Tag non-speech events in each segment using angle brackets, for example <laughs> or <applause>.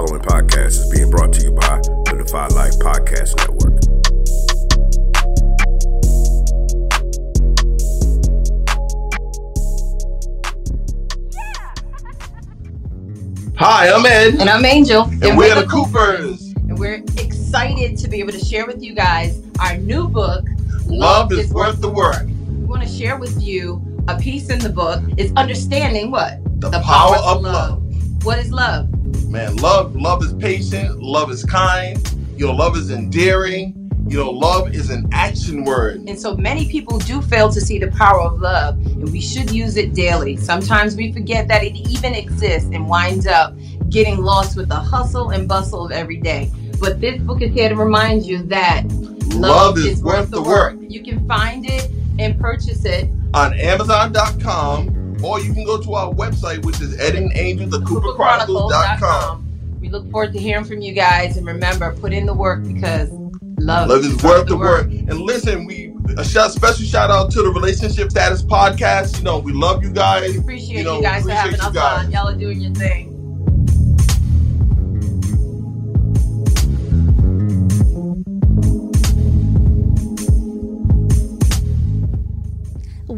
following podcast is being brought to you by the Defy Life Podcast Network. Hi, I'm Ed. And I'm Angel. And, we're, the Coopers. And we're excited to be able to share with you guys our new book, Love, is, worth the work. We want to share with you a piece in the book. It's understanding what? The, power, of love. What is love? Man, love love is patient, love is kind, you know, love is endearing. You know, love is an action word. And so many people do fail to see the power of love, and we should use it daily. Sometimes we forget that it even exists and winds up getting lost with the hustle and bustle of every day. But this book is here to remind you that love, love is, is, worth the work. work. You can find it and purchase it on Amazon.com, or you can go to our website, which is Ed and Angel, the Cooper Chronicles.com. We look forward to hearing from you guys, and remember, put in the work because Love, Love is worth the work. And listen, we a shout, special shout out to the Relationship Status Podcast. You know, we love you guys. We appreciate you, know, you guys for having us on. Y'all are doing your thing.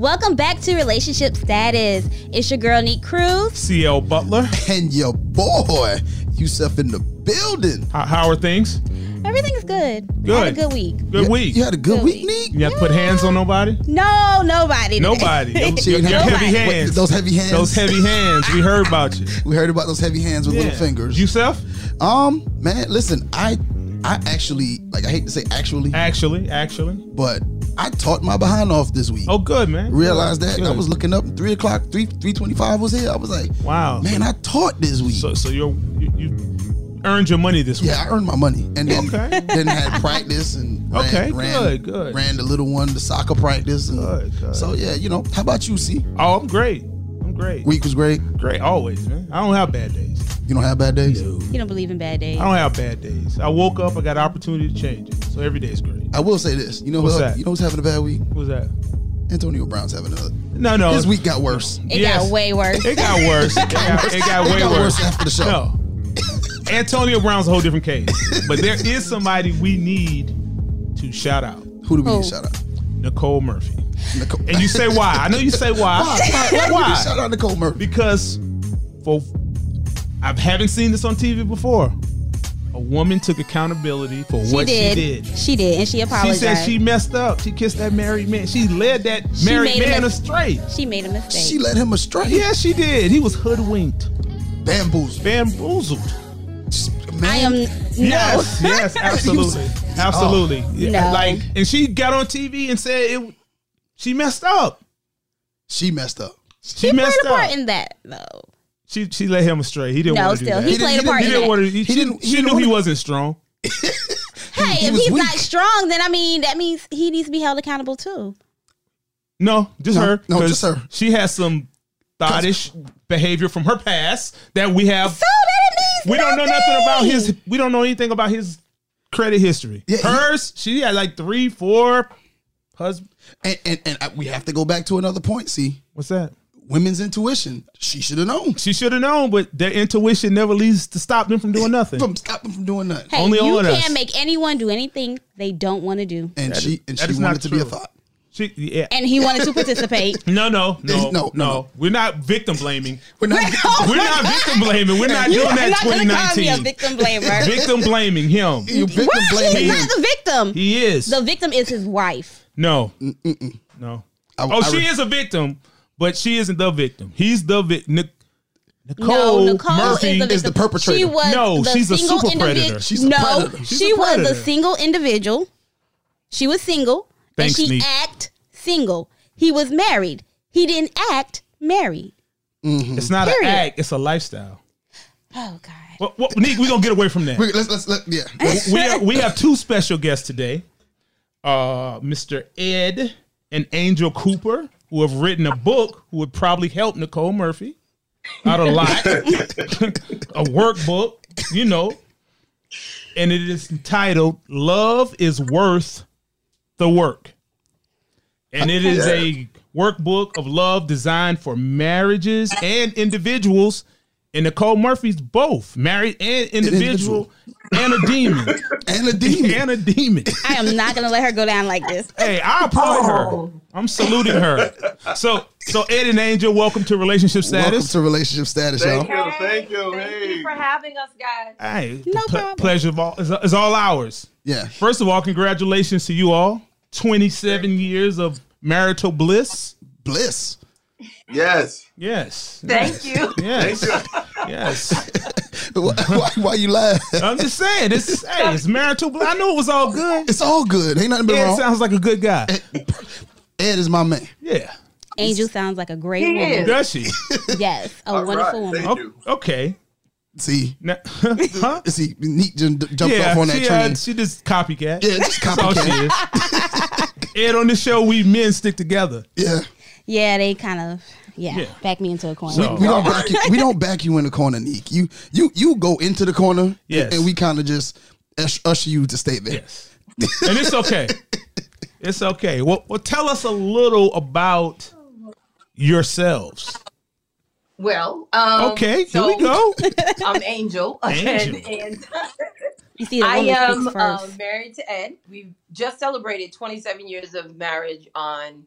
Welcome back to Relationship Status. It's your girl, Neat Cruz. CL Butler. And your boy, Yusuf in the building. How, how are things? Everything's good. Good. I had a good week. Good week. You had a good, good week, week, You have to put hands on nobody? No, nobody. Nobody. <laughs> your, your heavy hands. What, those heavy hands. Those heavy hands. We heard about you. <laughs> We heard about those heavy hands with yeah. little fingers. Yourself? Um, man, listen, I I actually like I hate to say actually. Actually, actually. But I taught my behind off this week. Oh, good man. Realized that good. I was looking up three o'clock, three three twenty five was here. I was like, wow, man, I taught this week. So, so you're you, you earned your money this week. Yeah, I earned my money, and then okay. <laughs> then had practice and ran, okay, ran, good, good. Ran the little one, the soccer practice. And good, good. So yeah, you know, how about you, C? Oh, I'm great. I'm great. Week was great. Great, always, man. I don't have bad days. You don't have bad days. No. You don't believe in bad days. I don't have bad days. I woke up. I got opportunity to change it. So every day is great. I will say this. You know what's what? That? You know who's having a bad week? Who's that? Antonio Brown's having a no, no. His week got worse. It yes. got way worse. <laughs> It got worse. It got, it got way it got worse. worse after the show. No. <laughs> Antonio Brown's a whole different case. <laughs> But there is somebody we need to shout out. Who do we need to shout out? Nicole Murphy. Nicole. And you say why? I know you say why. why? Why? why? why? Shout out Nicole Murphy. Because for I haven't seen this on TV before. A woman took accountability for she what did. she did. She did, and she apologized. She said she messed up. She kissed that married man. She led that she married man astray. She made a mistake. She led him astray. Yeah, she did. He was hoodwinked, bamboozled, bamboozled. Man. I am no. Yes, yes, <laughs> absolutely, absolutely. Oh, no. Like, and she got on TV and said it. She messed up. She messed up. She, she messed played a part up. in that though. She she led him astray. He didn't no, want to still, do that. he, played a part he in didn't that. Want to, he, he didn't, she, knew he wasn't strong. <laughs> hey, he if he's weak. not strong, then I mean that means he needs to be held accountable too. No, just No, her. no, 'cause just her. She has some thottish behavior from her past that we have. So that means we don't know nothing about his. We don't know anything about his credit history. Yeah, he- Hers, she had like three, four husband. And, and and I- we have to go back to another point. See, What's that? Women's intuition. She should have known. She should have known, but their intuition never leads to stop them from doing nothing. From stop them from doing nothing. Hey, Only you can't us. make anyone do anything they don't want to do. And That she is- and she wanted to be a thought. She, yeah. And he wanted to participate. <laughs> No, no, no, No, no, no. We're not victim blaming. We're not. We're not victim blaming. We're not you doing are that. not gonna call me a 2019. victim blamer. <laughs> Victim blaming him. you victim what? blaming He's not the victim. He is. The victim is his wife. No. No. I- oh, I she re- is a victim, but she isn't the victim. He's the victim. No, Nicole, Nicole Murphy is the, is the perpetrator. She was No, the she's a super individ- predator. She's a no, predator. She's she a was a single individual. She was single, Thanks, and she Neek. act single. He was married. He didn't act married. It's not Period. an act; it's a lifestyle. Oh God. Well, well, Nick, we're gonna get away from that. We- Let's let's let yeah. we have, we have two special guests today, uh, Mr. Ed and Angel Cooper, who have written a book who would probably help Nicole Murphy out a lot. <laughs> a workbook, you know, and it is entitled "Love Is Worth the Work," and it is a workbook of love designed for marriages and individuals And Nicole Murphy's both married and individual, and a demon. <laughs> And a demon. <laughs> and a demon. I am not gonna let her go down like this. Hey, I applaud Oh. her. I'm saluting her. So, so Ed and Angel, welcome to relationship Status. Welcome status. to relationship status, Thank y'all. you, thank you. Thank hey. you for having us, guys. Hey, No the problem. pleasure of all is, is all ours. Yeah. First of all, congratulations to you all. 27 years of marital bliss. Bliss. Yes. Yes. Thank you. Yes. Yes. <laughs> why, why, why you laugh? I'm just saying, this is hey, it's marital bliss. I knew it was all good. It's all good. Ain't nothing been Ed wrong. sounds like a good guy. Ed is my man. Yeah. Angel sounds like a great He woman. is. Does she? <laughs> Yes, a All wonderful right, woman. thank O- you. okay. See, Now, <laughs> huh? see, Neat just jumped Yeah, off on that she, train. uh, she just copycat. yeah, just That's all she copycat. is. Ed, on the show, we men stick together. Yeah, Yeah, they kind of yeah, Yeah. back me into a corner. So- we don't back you. We don't back you in the corner, Neek. You you you go into the corner, Yes. and we kind of just usher you to stay there. Yes. And it's okay. It's okay. Well, well, tell us a little about yourselves. Well, um, Okay, here so we go. <laughs> I'm Angel, <laughs> Angel. and <laughs> you see, I am uh, married to Ed. We've just celebrated 27 years of marriage on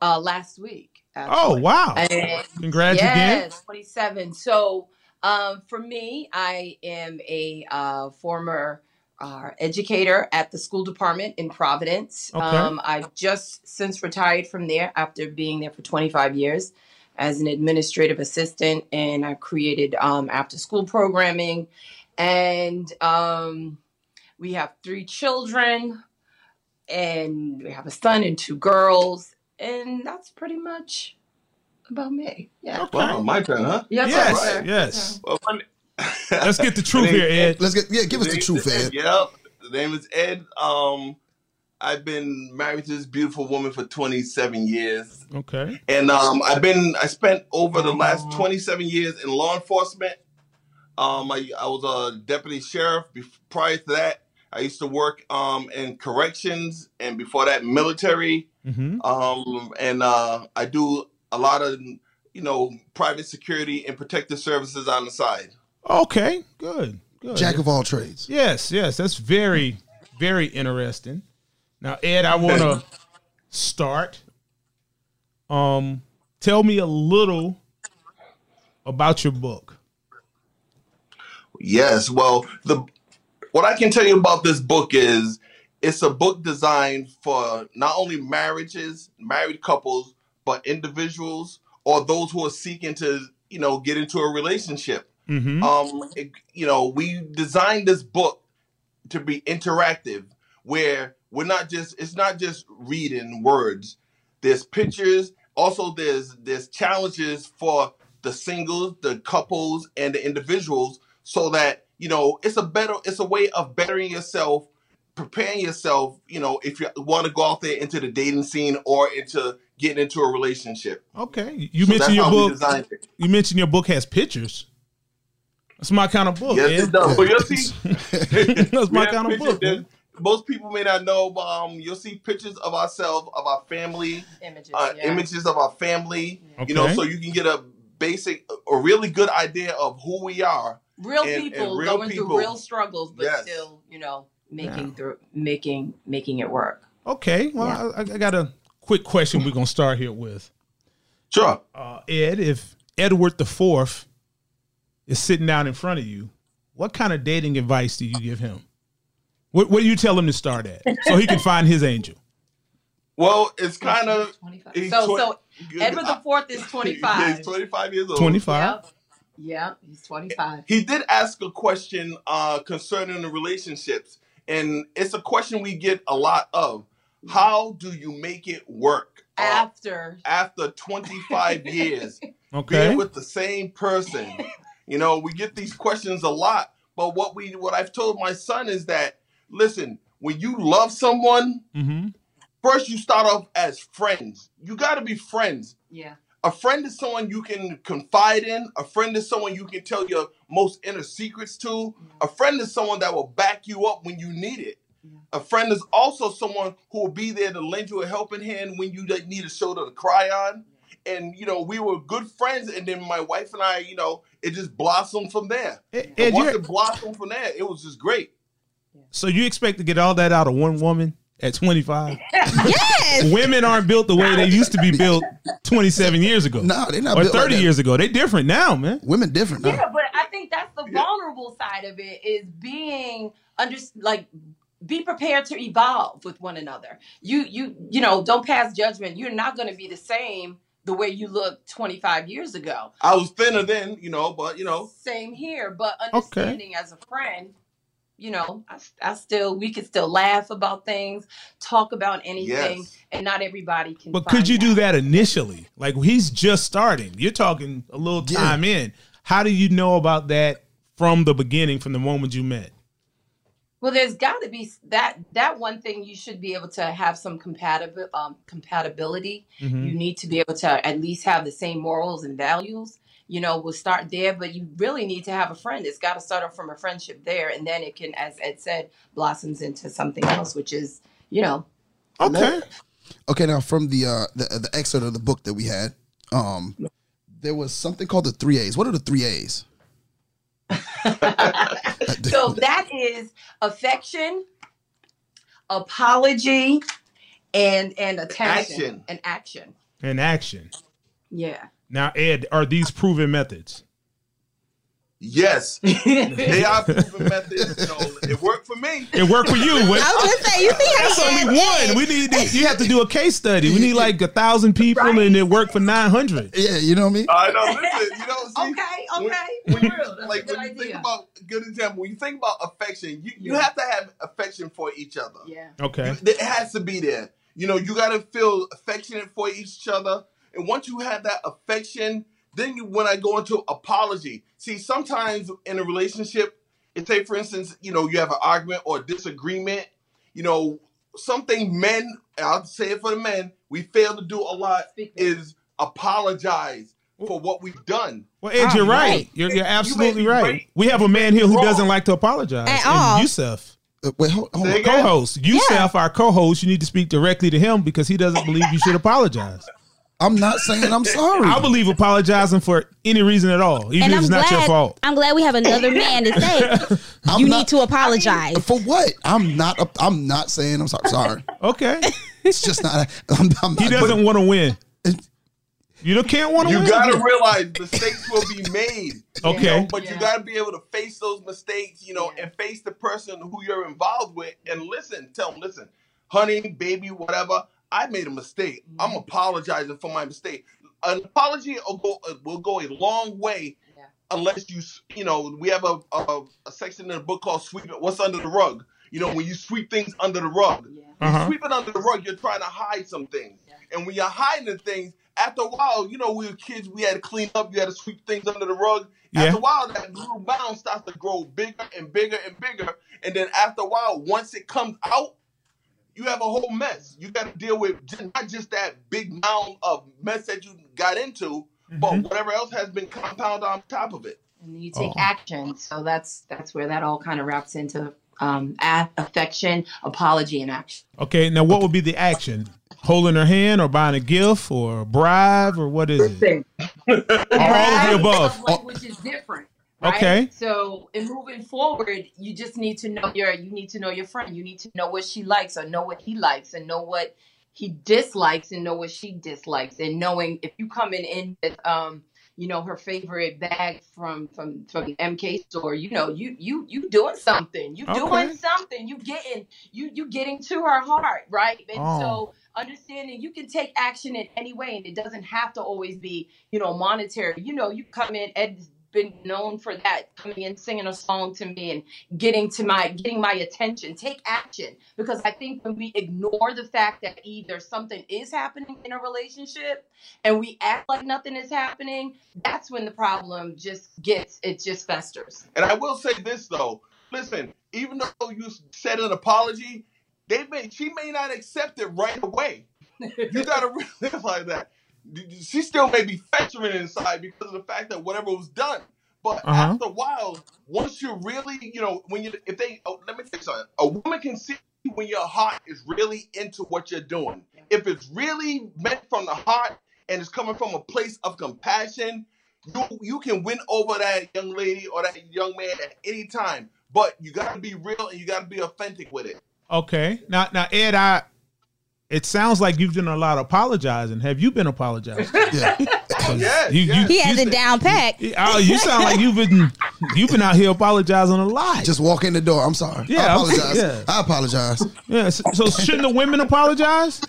uh, last week. Oh, wow. And Congrats again. yes, 27. So, um, for me, I am a uh, former uh, educator at the school department in Providence. Okay. Um, I've just since retired from there after being there for 25 years as an administrative assistant, and I created um, after school programming. And um, we have three children, and we have a son and two girls, and that's pretty much about me. Yeah. Okay. Wow, my turn, huh? Yes, Yes, sir. yes. Well, my- <laughs> Let's get the truth here, Ed. Let's get yeah. Give us the truth, is Ed. Yep. The name is Ed. Um, I've been married to this beautiful woman for 27 years. Okay. And um, I've been, I spent over the last 27 years in law enforcement. Um, I, I was a deputy sheriff. Bef- prior to that, I used to work um, in corrections, and before that, military. Mm-hmm. Um, and uh, I do a lot of, you know, private security and protective services on the side. Okay. Good. Good. Jack of all trades. Yes, yes, that's very, very interesting. Now, Ed, I want to start. Um, tell me a little about your book. Yes. Well, the what I can tell you about this book is it's a book designed for not only marriages, married couples, but individuals or those who are seeking to, you know, get into a relationship. Mm-hmm. Um, it- you know, we designed this book to be interactive, where we're not just it's not just reading words. There's pictures. Also, there's there's challenges for the singles, the couples, and the individuals, so that you know it's a better it's a way of bettering yourself, preparing yourself. You know, if you want to go out there into the dating scene or into getting into a relationship. Okay, you So mentioned your book. You mentioned your book has pictures. That's my kind of book. Yes, Ed. it does. But you'll see, <laughs> That's my kind of book. Most people may not know, but um, you'll see pictures of ourselves, of our family, Images. uh, yeah. images of our family. You know, so you can get a basic, a really good idea of who we are. Real and- and people real going people. through real struggles, but Yes. still, you know, making Yeah. through making making it work. Okay, well, I, I got a quick question. We're gonna start here with Sure. uh, Ed. If Edward the Fourth is sitting down in front of you, what kind of dating advice do you give him? What, what do you tell him to start at so he can <laughs> find his angel? Well, it's kind of 25. So twen- so Edward the Fourth is twenty <laughs> five. He's 25 years old. Twenty five. Yep. Yep. He's twenty five. He did ask a question uh, concerning the relationships, and it's a question we get a lot of. How do you make it work uh, After after 25 <laughs> years Okay. being with the same person? You know, we get these questions a lot, but what we what I've told my son is that listen, when you love someone, Mm-hmm. first you start off as friends. You got to be friends. yeah. A friend is someone you can confide in. A friend is someone you can tell your most inner secrets to. A friend is someone that will back you up when you need it. A friend is also someone who will be there to lend you a helping hand when you need a shoulder to cry on. and you know we were good friends. And then my wife and I, you know, it just blossomed from there. Ed, And once it blossomed from there, it was just great. so you expect to get all that out of one woman at 25? Yes. Women aren't built the way they used to be built 27 years ago. No, they're not or built 30 like that. years ago. They're different now, man. Women different. Now. Yeah, but I think that's the vulnerable side of it is being under like be prepared to evolve with one another. You you you know, don't pass judgment. You're not going to be the same the way you looked 25 years ago. I was thinner then, you know, but you know, Same here, but understanding as a friend, you know, I, I still we could still laugh about things, talk about anything, yes. and not everybody can. But find could you do that. that initially? Like he's just starting. You're talking a little Yeah. time in. How do you know about that from the beginning, from the moment you met? Well, there's got to be that that one thing you should be able to have some compatible um, compatibility. Mhm. You need to be able to at least have the same morals and values. You know, we'll start there, but you really need to have a friend. It's got to start off from a friendship there, and then it can, as Ed said, blossoms into something else, which is, you know, Okay. Okay, now from the uh the, the excerpt of the book that we had, um, there was something called the three A's. What are the three A's? <laughs> so that is affection, apology, and and attention Action. and action. And action. Yeah. Now, Ed, are these proven methods? Yes, <laughs> they are proven methods. You know, it worked for me. It worked for you. I was gonna say, you see how That's he only one. We need to, you have to do a case study. We need like a thousand people, Right. and it worked for nine hundred. Yeah, you know what I mean. I know. Listen, you know, see, Okay, <laughs> okay. when for you- real. That's like a good when you think about good example, when you think about affection, you, you Yeah. have to have affection for each other. yeah. Okay. It has to be there. You know, you got to feel affectionate for each other. And once you have that affection, then you, when I go into apology, see, sometimes in a relationship, it say, for instance, you know, you have an argument or disagreement, you know, something men, I'll say it for the men, we fail to do a lot is apologize for what we've done. Well, Ed, you're Ah, right. right. You're, you're absolutely be right. right. We have a man here who Wrong. doesn't like to apologize. At And all. Yusef, Uh, wait, hold, hold Say on. co-host. Yusef, our co-host, you need to speak directly to him because he doesn't <laughs> believe you should apologize. I'm not saying I'm sorry. I believe apologizing for any reason at all, even And if I'm it's not glad. your fault. I'm glad we have another man to say <laughs> I'm you not- need to apologize. For what? I'm not. I'm not saying I'm sorry. Sorry. Okay. It's just not. I'm, I'm He not- doesn't want to win. You don't- can't want to You win. got to realize mistakes will be made. You Okay. know, but Yeah. you got to be able to face those mistakes, you know, and face the person who you're involved with and listen. Tell them, listen, honey, baby, whatever. I made a mistake. Mm-hmm. I'm apologizing for my mistake. An apology will go uh, will go a long way, Yeah. unless you you know we have a, a a section in the book called "Sweep It." What's under the rug? You know, when you sweep things under the rug. Yeah. You Uh-huh. sweep it under the rug, you're trying to hide some things. Yeah. And when you're hiding the things, after a while, you know, we were kids, we had to clean up, you had to sweep things under the rug. Yeah. After a while, that little mound starts to grow bigger and bigger and bigger. And then after a while, once it comes out, you have a whole mess. You got to deal with not just that big mound of mess that you got into, but Mhm. whatever else has been compounded on top of it. And you take Oh. action. So that's that's where that all kind of wraps into um, affection, apology, and action. Okay. Now, what would be the action? Holding her hand, or buying a gift, or a bribe, or what is it? All of the above. Language is different. Right? Okay. So in moving forward, you just need to know your you need to know your friend. You need to know what she likes or know what he likes and know what he dislikes and know what she dislikes. And knowing if you coming in with um you know her favorite bag from from from the MK store, you know you you you doing something. You Okay. doing something. You getting you you getting to her heart, right? And Oh. so understanding you can take action in any way and it doesn't have to always be you know monetary you know you come in ed's been known for that coming in singing a song to me and getting to my getting my attention. Take action because i think when we ignore the fact that either something is happening in a relationship and we act like nothing is happening that's when the problem just gets it just festers. And I will say this though, listen, even though you said an apology, they may she may not accept it right away. You gotta <laughs> realize that she still may be festering inside because of the fact that whatever was done. But Uh-huh. after a while, once you're really, you know, when you if they oh, let me you something, a woman can see when your heart is really into what you're doing. If it's really meant from the heart and it's coming from a place of compassion, you you can win over that young lady or that young man at any time. But you gotta be real and you gotta be authentic with it. Okay. Now, now, Ed, I. It sounds like you've done a lot of apologizing. Have you been apologizing? <laughs> Oh, yeah. Yes, You- yes. He has You it said- down pat. Oh, you sound like you've been you've been out here apologizing a lot. Just walk in the door. I'm sorry. Yeah, I apologize. yeah. I apologize. yeah. So, so shouldn't the women apologize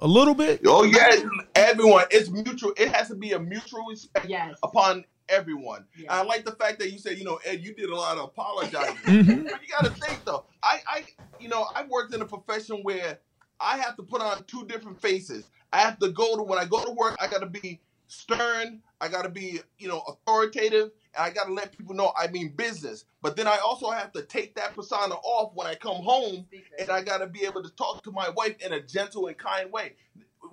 a little bit? Oh yeah, everyone. It's mutual. It has to be a mutual respect Yes. upon everyone. Yeah. I like the fact that you said, you know, Ed, you did a lot of apologizing. But you got to think though. I, I, you know, I worked in a profession where I have to put on two different faces. I have to go to when I go to work. I got to be stern. I got to be, you know, authoritative, and I got to let people know I mean business. But then I also have to take that persona off when I come home, and I got to be able to talk to my wife in a gentle and kind way.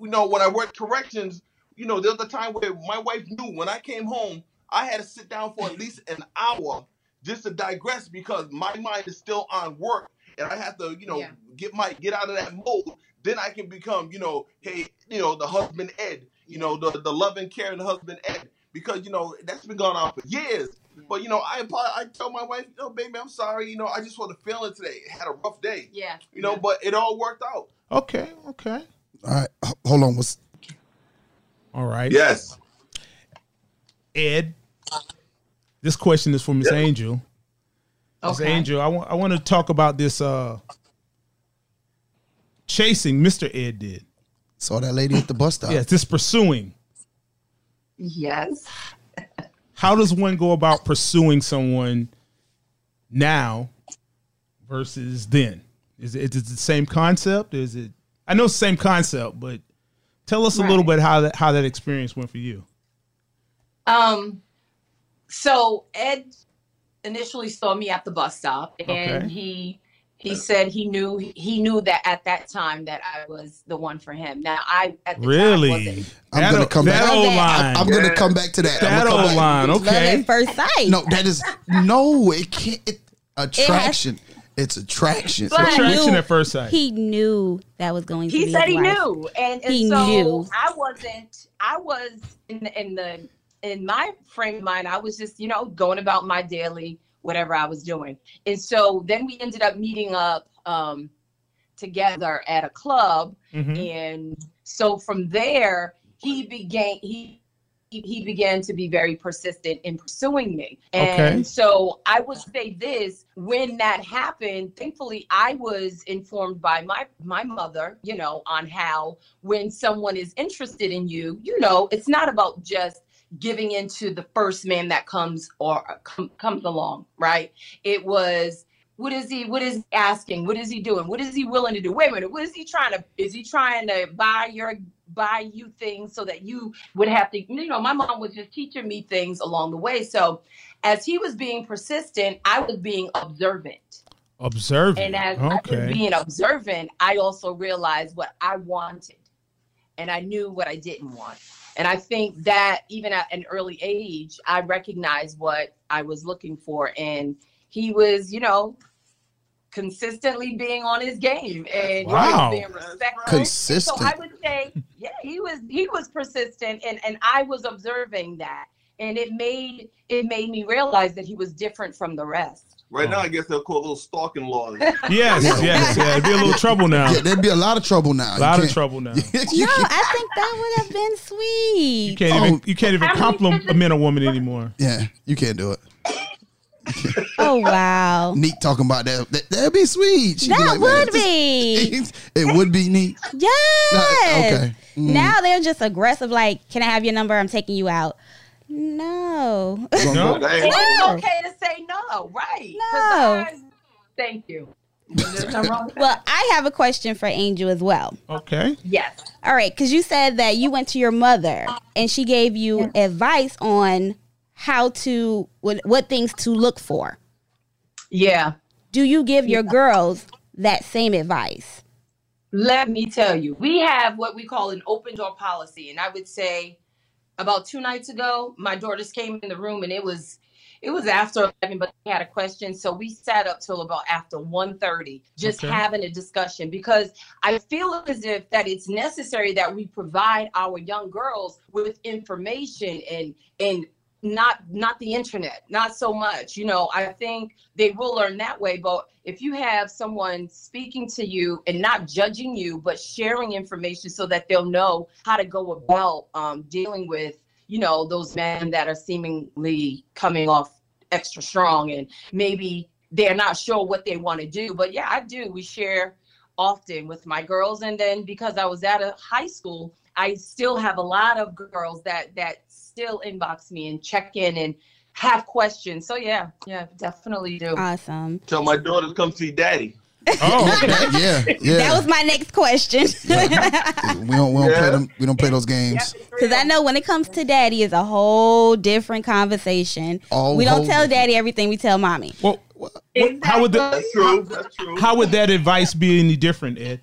You know, when I worked corrections, you know, there was a time where my wife knew when I came home, I had to sit down for at least an hour just to digress because my mind is still on work and I have to, you know, Yeah. Get my get out of that mode. Then I can become, you know, hey, you know, the husband Ed, you know, the the loving, caring husband Ed, because you know that's been going on for years. But you know, I apo- I tell my wife, you know, baby, I'm sorry, you know, I just wasn't feeling today. Had a rough day, Yeah. you know, but it all worked out. Okay. Okay. All right. Hold on. What's All right. Yes. Ed, this question is for Miss Yeah. Angel. Miss Okay. Angel, I want I want to talk about this uh chasing Mr. Ed did. saw that lady at the bus stop? Yes, this pursuing. Yes. How does one go about pursuing someone now versus then? Is it, is it the same concept? Is it? I know same concept, but tell us a little bit how that how that experience went for you. Um, so Ed initially saw me at the bus stop, and Okay. he he uh, said he knew he knew that at that time that I was the one for him. Now I at the Really? time wasn't. I'm That gonna o- come that back. old that. line. I'm gonna come back to that. That old back. line. Love Okay. at first sight. No, that is no. It can't. It, attraction. it's attraction. But- Attraction knew- at first sight. He knew that was going to be He said his he wife. knew, and, and He so knew. I wasn't. I was in the, in the in my frame of mind. I was just you know going about my daily whatever I was doing, and so then we ended up meeting up um, together at a club, Mhm. and so from there he began he he he began to be very persistent in pursuing me and Okay. so i would say this when that happened thankfully i was informed by my my mother you know on how when someone is interested in you you know it's not about just giving into the first man that comes or uh, com- comes along right? It was what is he what is he asking? What is he doing? What is he willing to do? Wait a minute what is he trying to is he trying to buy your buy you things so that you would have to you know my mom was just teaching me things along the way. So as he was being persistent i was being observant. Observant. and as I was being observant, I also realized what I wanted. And I knew what I didn't want. And I think that even at an early age, I recognized what I was looking for. And he was, you know, consistently being on his game and Wow. being respectful. Consistent. So I would say, yeah, he was he was persistent and, and I was observing that. And it made it made me realize that he was different from the rest. Right now, I guess they'll call those stalking laws. <laughs> Yes, yes, yeah. It'd be a little trouble now. Yeah, there'd be a lot of trouble now. a You lot of trouble now. <laughs> No, I think that would have been sweet. You can't even Oh. you can't even I mean, compliment a woman anymore. yeah, you can't do it. Oh wow, Neat talking about that. that that'd be sweet. She'd that like, would this- be <laughs> It would be neat. yes. okay. Mm. Now they're just aggressive. Like, can I have your number? I'm taking you out. No. No. Dang. It's okay to say no, right? No. Thank you. There's nothing wrong with that. well, I have a question for Angel as well. Okay. Yes. All right, because you said that you went to your mother and she gave you advice on how to what, what things to look for. Yeah. Do you give your girls that same advice? Let me tell you, we have what we call an open door policy. And I would say about two nights ago, my daughters came in the room and it was it was after 11 but they had a question so we sat up till about after 1.30 just Okay. having a discussion because i feel as if that it's necessary that we provide our young girls with information and and not not the internet not so much you know i think they will learn that way but if you have someone speaking to you and not judging you but sharing information so that they'll know how to go about um, dealing with you know those men that are seemingly coming off extra strong and maybe they're not sure what they want to do. But yeah i do. We share often with my girls. And then because i was at a high school i still have a lot of girls that that still inbox me and check in and have questions so yeah yeah definitely do Awesome. Tell my daughters come see daddy. Oh, okay. <laughs> yeah, yeah. That was my next question. we don't we don't play them. We don't play those games. Because I know when it comes to daddy, is a whole different conversation. All we don't tell daddy everything. We tell mommy. Well, what- how would the That's true. That's true. how would that advice be any different, Ed?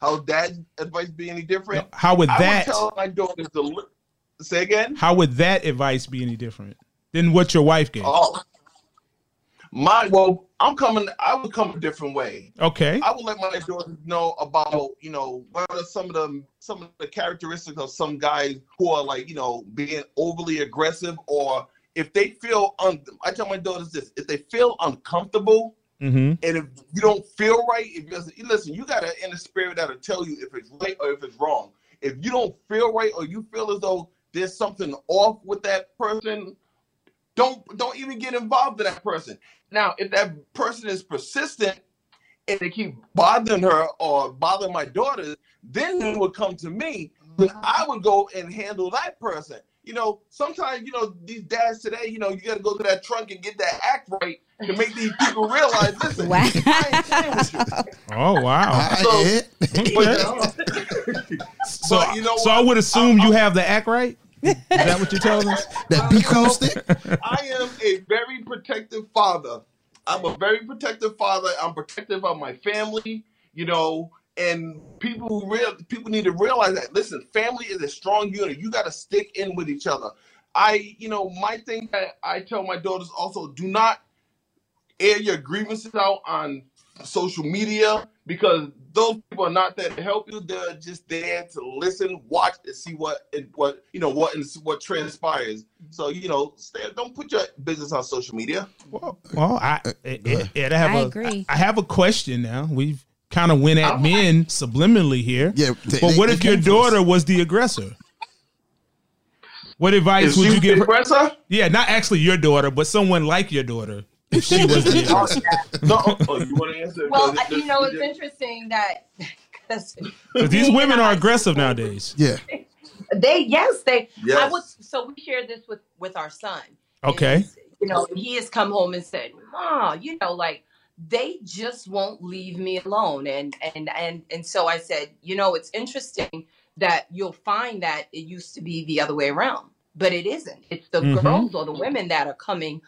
How dad advice be any different? How would I that would tell my daughters to look. Say again. how would that advice be any different than what your wife gave? Oh, my well, I'm coming. I would come a different way. Okay. I would let my daughters know about you know what are some of the some of the characteristics of some guys who are like you know being overly aggressive or if they feel un. I tell my daughters this: if they feel uncomfortable Mm-hmm. and if you don't feel right, if you listen, you got an inner spirit that'll tell you if it's right or if it's wrong. If you don't feel right or you feel as though there's something off with that person, don't don't even get involved in that person. Now, if that person is persistent and they keep bothering her or bothering my daughters, then they would come to me. Then I would go and handle that person. You know, sometimes you know these dads today. You know, you got to go to that trunk and get that act right to make these people realize. Listen, Wow. I ain't playing with you. Oh wow. I- So- Ed? Okay. Uh, so, But you know so I would assume you have the act right. Is that what you're telling us? <laughs> that be cool stick. <laughs> I am a very protective father. I'm a very protective father. I'm protective of my family, you know, and people who real people need to realize that listen, family is a strong unit. You got to stick in with each other. I, you know, my thing that I tell my daughters also do not air your grievances out on social media because those people are not there to help you. They're just there to listen, watch, and see what and what you know what and what transpires. So you know, stay, don't put your business on social media. Well, well I, Ed, Ed, Ed, I have I a agree. I have a question now. We've kind of went at men subliminally here. Yeah, they- But what they if your came for us. daughter was the aggressor? What advice Is would you give her? aggressor? Yeah, not actually your daughter, but someone like your daughter. If she was the <laughs> aggressor. No, oh, you want to answer? well Because I- you know it's interesting that because 'Cause these <laughs> women are aggressive nowadays. Yeah, they yes they I Yes. would so we shared this with with our son. Okay. You know, he has come home and said, "Ma, you know, like they just won't leave me alone." And and and and so I said, "You know, it's interesting that you'll find that it used to be the other way around, but it isn't. It's the Mhm. girls or the women that are coming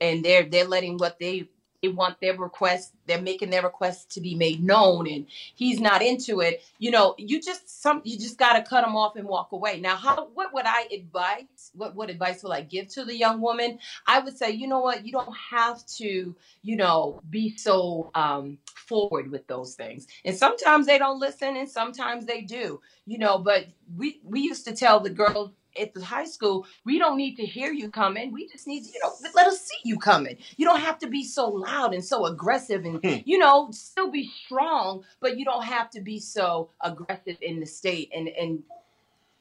and they're they're letting what they they want their request they're making their request to be made known and he's not into it. You know you just some you just got to cut him off and walk away. Now how what would i advise what what advice will i give to the young woman? I would say you know what you don't have to you know be so um forward with those things. And sometimes they don't listen and sometimes they do you know but we we used to tell the girls at the high school we don't need to hear you coming. We just need you know let us see you coming. You don't have to be so loud and so aggressive and Hmm. you know still be strong but you don't have to be so aggressive in the state. And and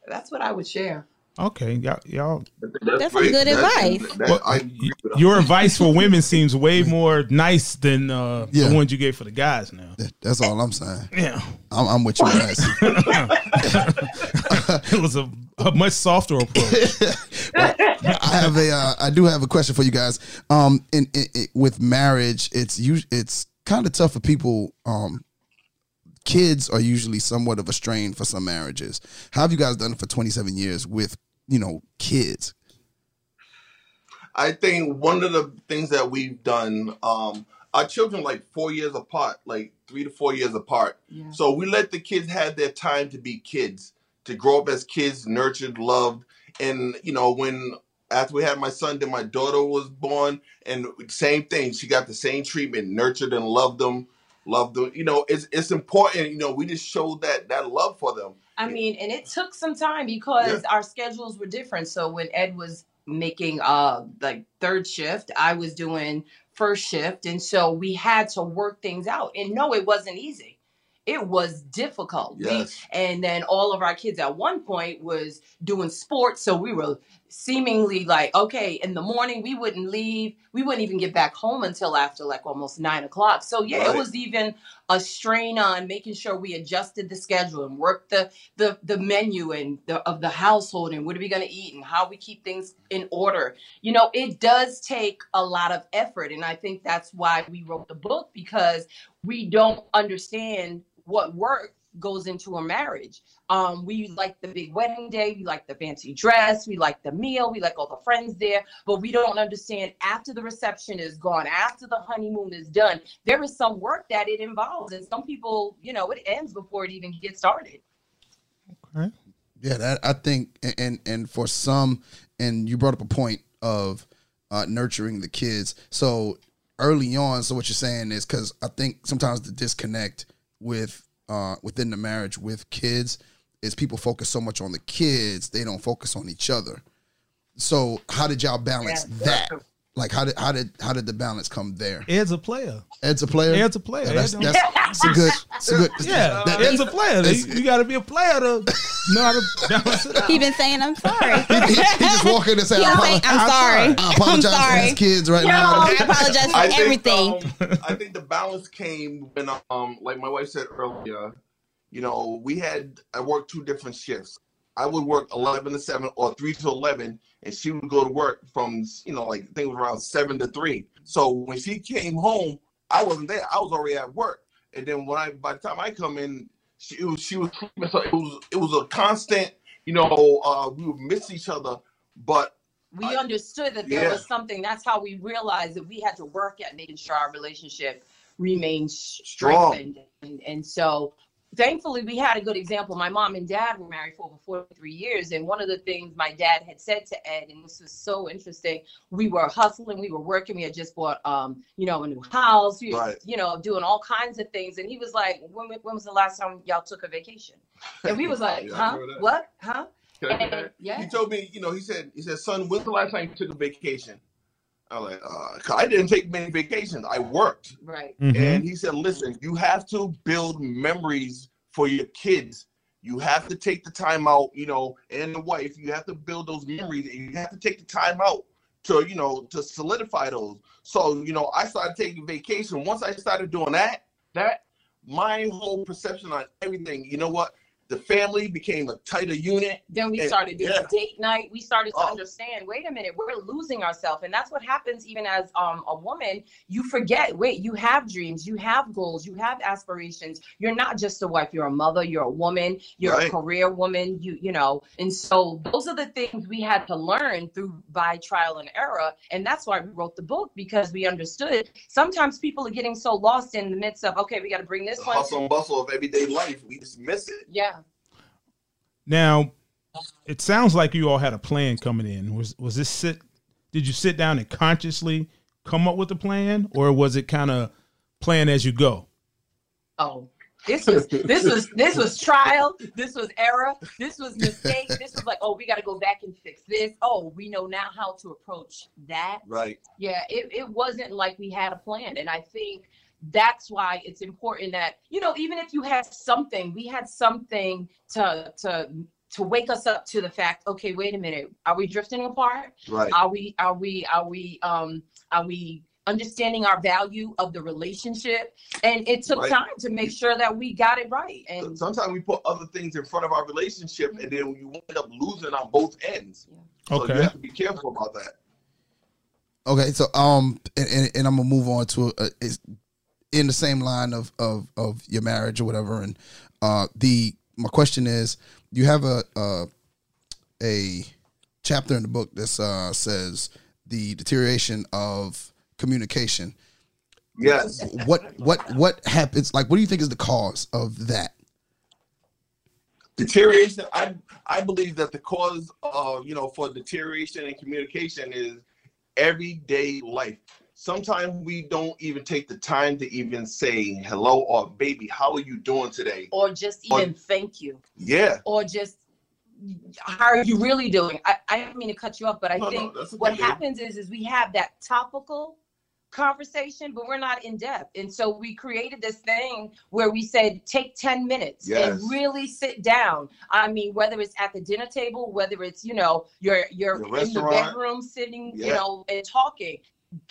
that's what i would share Okay, y'all, y'all That's some good advice. that- Well, I agree with her. your advice for women seems way more nice than uh, Yeah. the ones you gave for the guys now. that- that's all I'm saying. Yeah, I'm, I'm with you guys. <laughs> <laughs> it was a, a much softer approach. I have a, uh, I do have a question for you guys. Um, in, in, in with marriage, it's us- it's kind of tough for people. Um, kids are usually somewhat of a strain for some marriages. How have you guys done it for 27 years with you know kids? I think one of the things that we've done, um, our children like four years apart, like three to four years apart. yeah So we let the kids have their time to be kids, to grow up as kids, nurtured, loved. And, you know, when after we had my son, then my daughter was born, and same thing. She got the same treatment, nurtured and loved them, loved them. You know, it's it's important. You know, we just showed that that love for them. I mean, and it took some time because our schedules were different. So when Ed was making uh like third shift, I was doing first shift, and so we had to work things out. And no, it wasn't easy. It was difficult. We- Yes. and then all of our kids at one point was doing sports, so we were seemingly like, okay, in the morning we wouldn't leave, we wouldn't even get back home until after like almost nine o'clock. So yeah, Right. it was even a strain on making sure we adjusted the schedule and worked the the the menu and the of the household and what are we going to eat and how we keep things in order. You know, it does take a lot of effort and I think that's why we wrote the book because we don't understand what work goes into a marriage. Um, we like the big wedding day, we like the fancy dress, we like the meal, we like all the friends there, but we don't understand after the reception is gone, after the honeymoon is done, there is some work that it involves. And some people, you know, it ends before it even gets started. Okay. Yeah, that I think, and and, and for some, and you brought up a point of uh, nurturing the kids. So early on, so what you're saying is because I think sometimes the disconnect with uh, within the marriage with kids is people focus so much on the kids they don't focus on each other. So how did y'all balance Yeah. that? Like how did how did how did the balance come there? Ed's a player. Ed's a player. Ed's a player. Yeah, that's, Ed that's, that's a good. That's a good. <laughs> Yeah, that- Ed's a player. that's- You, got to be a player to know how to balance it out. He been saying I'm sorry. <laughs> he, he, he just walk in and say, He I, been saying, apologize, I'm sorry. I apologize I'm for sorry. his kids right now. I apologize for I think, everything. um, I think the balance came when, um, like my wife said earlier, you know, we had I worked two different shifts. I would work eleven to seven or three to eleven, and she would go to work from you know like I think it was around seven to three. So when she came home, I wasn't there. I was already at work, and then when I by the time I come in, she it was she was so it was it was a constant. You know, uh, we would miss each other, but We I- understood that there Yeah. was something. That's how we realized that we had to work at making sure our relationship remained Strong. strengthened. And, and so thankfully we had a good example. My mom and dad were married for over 43 years. And one of the things my dad had said to Ed, and this was so interesting, we were hustling, we were working, we had just bought um, you know, a new house, we, Right. you know, doing all kinds of things. And he was like, when, when was the last time y'all took a vacation? And we was like, <laughs> Yeah, huh? What? Huh? Can I get And, yeah. He told me, you know, he said, he said, son, when's the last time you took a vacation? I was like, uh, 'cause I didn't take many vacations. I worked. Right. Mhm. And he said, listen, you have to build memories for your kids. You have to take the time out, you know, and the wife, you have to build those memories and you have to take the time out to, you know, to solidify those. So, you know, I started taking vacation. Once I started doing that, that my whole perception on everything, you know what? The family became a tighter unit. Then we And- started doing yeah. date night. We started to Oh. understand, wait a minute, we're losing ourselves. And that's what happens even as um, a woman. You forget, wait, you have dreams, you have goals, you have aspirations. You're not just a wife, you're a mother, you're a woman, you're a career woman, you you know. And so those are the things we had to learn through by trial and error. And that's why we wrote the book because we understood sometimes people are getting so lost in the midst of, okay, we got to bring this The one. hustle and bustle of everyday life. We just miss it. Yeah. Now, it sounds like you all had a plan coming in. Was was this sit? Did you sit down and consciously come up with a plan, or was it kind of plan as you go? Oh, this was this was this was trial. This was error. This was mistake. This was like, oh, we got to go back and fix this. Oh, we know now how to approach that. Right. Yeah, it, it wasn't like we had a plan, and I think that's why it's important that you know even if you had something, we had something to to to wake us up to the fact. Okay, wait a minute, are we drifting apart? Right. Are we are we are we um are we understanding our value of the relationship? And it took Right. time to make sure that we got it right. And Sometimes we put other things in front of our relationship, and then you end up losing on both ends. So you Okay. have to be careful about that. Okay, so um, and, and, and I'm gonna move on to a, is in the same line of of of your marriage or whatever. And uh, the my question is, you have a uh, a chapter in the book that uh, says the deterioration of communication. Yes. What what what happens? Like, what do you think is the cause of that? deterioration i i believe that the cause of you know for deterioration in communication is everyday life sometimes we don't even take the time to even say hello or baby how are you doing today or just Or- even thank you, yeah or just how are you really doing? I, I didn't mean to cut you off, but I No, no, think okay, what happens is is we have that topical conversation, but we're not in depth. And so we created this thing where we said take 10 minutes Yes. and really sit down. I mean, whether it's at the dinner table, whether it's, you know, you're you're The in the bedroom sitting, you know, and talking.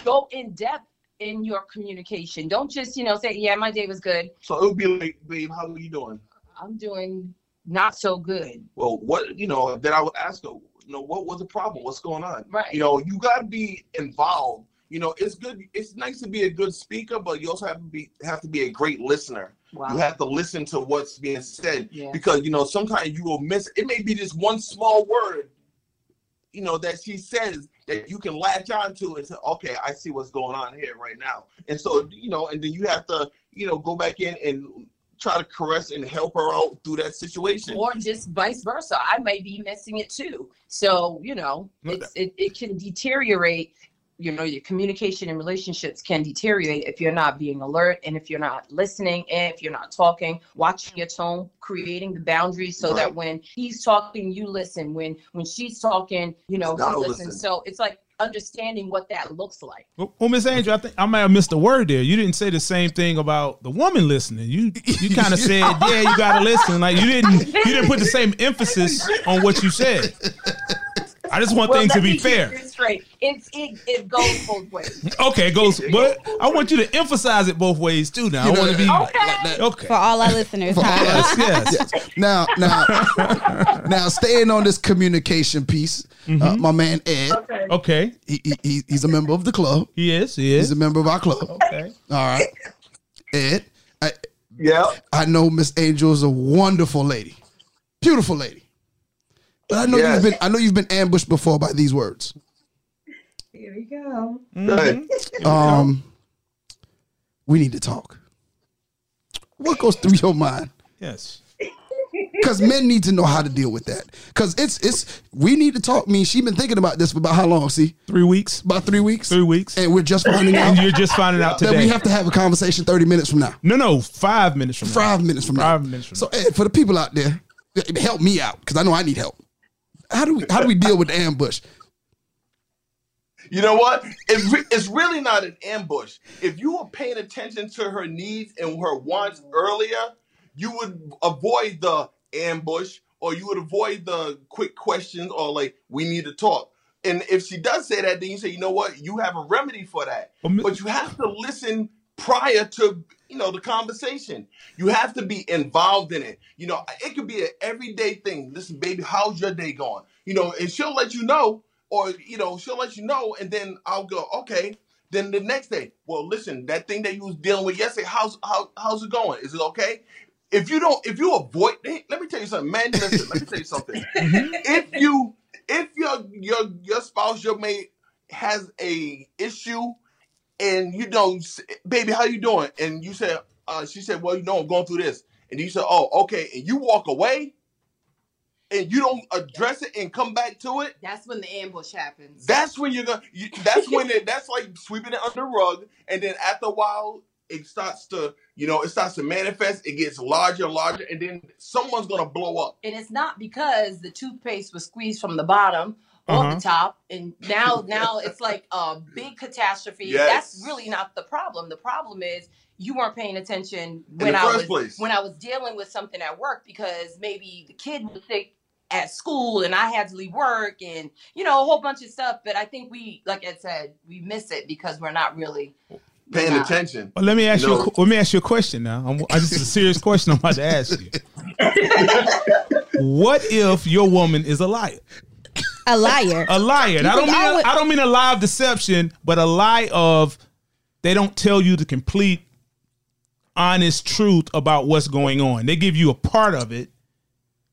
Go in depth in your communication. Don't just, you know, say, Yeah, my day was good. so it would be like babe how are you doing I'm doing not so good. well what you know then i would ask her you know what was the problem what's going on Right. you know you got to be involved you know it's good it's nice to be a good speaker but you also have to be have to be a great listener Wow. you have to listen to what's being said Yeah. because you know sometimes you will miss it may be just one small word you know that she says that you can latch on to and say okay i see what's going on here right now and so you know and then you have to you know go back in and try to caress and help her out through that situation or just vice versa. I may be missing it too. So, you know, it, it can deteriorate, you know, your communication and relationships can deteriorate if you're not being alert and if you're not listening and if you're not talking, watching your tone, creating the boundaries so that when he's talking, you listen. When when she's talking, you know, Gotta you listen. listen. So it's like understanding what that looks like. Well, well, Miss Angel, I think I might have missed a word there. You didn't say the same thing about the woman listening. You you <laughs> kind of said, "Yeah, you got to listen." Like you didn't you didn't put the same emphasis on what you said. I just want Well, things to let be fair. get this Straight. It, it, it goes both ways. <laughs> Okay, it goes. But I want you to emphasize it both ways too. Now I want to be Okay. okay. For all our listeners, For all huh? Yes, <laughs> yes. Now, now, <laughs> now, staying on this communication piece, uh, my man Ed, Okay, he, he- he, he's a member of the club. he is. He is. He's a member of our club. Okay. All right, Ed, I, yeah I know Miss Angel is a wonderful lady, beautiful lady. But I know Yes. you've been I know you've been ambushed before by these words. Here we go. Good. <laughs> Um, we need to talk. What goes through your mind? Yes. Because men need to know how to deal with that. Because it's it's we need to talk. means she been thinking about this for about how long? See, Three weeks. about three weeks. Three weeks. and we're just finding out. And out you're just finding out that today. we have to have a conversation thirty minutes from now. no, no, five minutes from now. Five minutes from now. Five minutes from now. So Ed, for the people out there, help me out because I know I need help. How do we how do we deal with the ambush? You know what? It re- it's really not an ambush. If you were paying attention to her needs and her wants earlier, you would avoid the ambush or you would avoid the quick questions or like, we need to talk. And if she does say that, then you say, you know what? You have a remedy for that. Well, But you have to listen prior to you know the conversation. You have to be involved in it. You know, it could be an everyday thing. Listen, baby, how's your day going? You know, and she'll let you know, or you know, she'll let you know, and then I'll go, okay. Then the next day, well, listen, that thing that you was dealing with yesterday, how's how how's it going? Is it okay? If you don't, if you avoid, let me tell you something, man. Listen, let me tell you something. <laughs> Mm-hmm. If you, if your your your spouse, your mate has a issue and you know, baby, how you doing? And you said, uh, she said, well, you know, I'm going through this. And you said, oh, okay. And you walk away and you don't address it and come back to it. That's when the ambush happens. That's when you're gonna. You, that's when it. <laughs> That's like sweeping it under the rug, and then after a while, it starts to, you know, it starts to manifest. It gets larger and larger, and then someone's gonna blow up. and it's not because the toothpaste was squeezed from the bottom or Uh-huh. the top and now now it's like a big catastrophe Yes. that's really not the problem the problem is you weren't paying attention when i was place. when i was dealing with something at work because maybe the kid was sick at school and i had to leave work and you know a whole bunch of stuff but i think we like i said we miss it because we're not really Paying Yeah. attention. Well, let me ask you. No. A, let me ask you a question now. I'm, this is a serious question I'm about to ask you. <laughs> what if your woman is a liar? A liar. A liar. I don't mean I a, would- I don't mean a lie of deception, but a lie of they don't tell you the complete, honest truth about what's going on. They give you a part of it,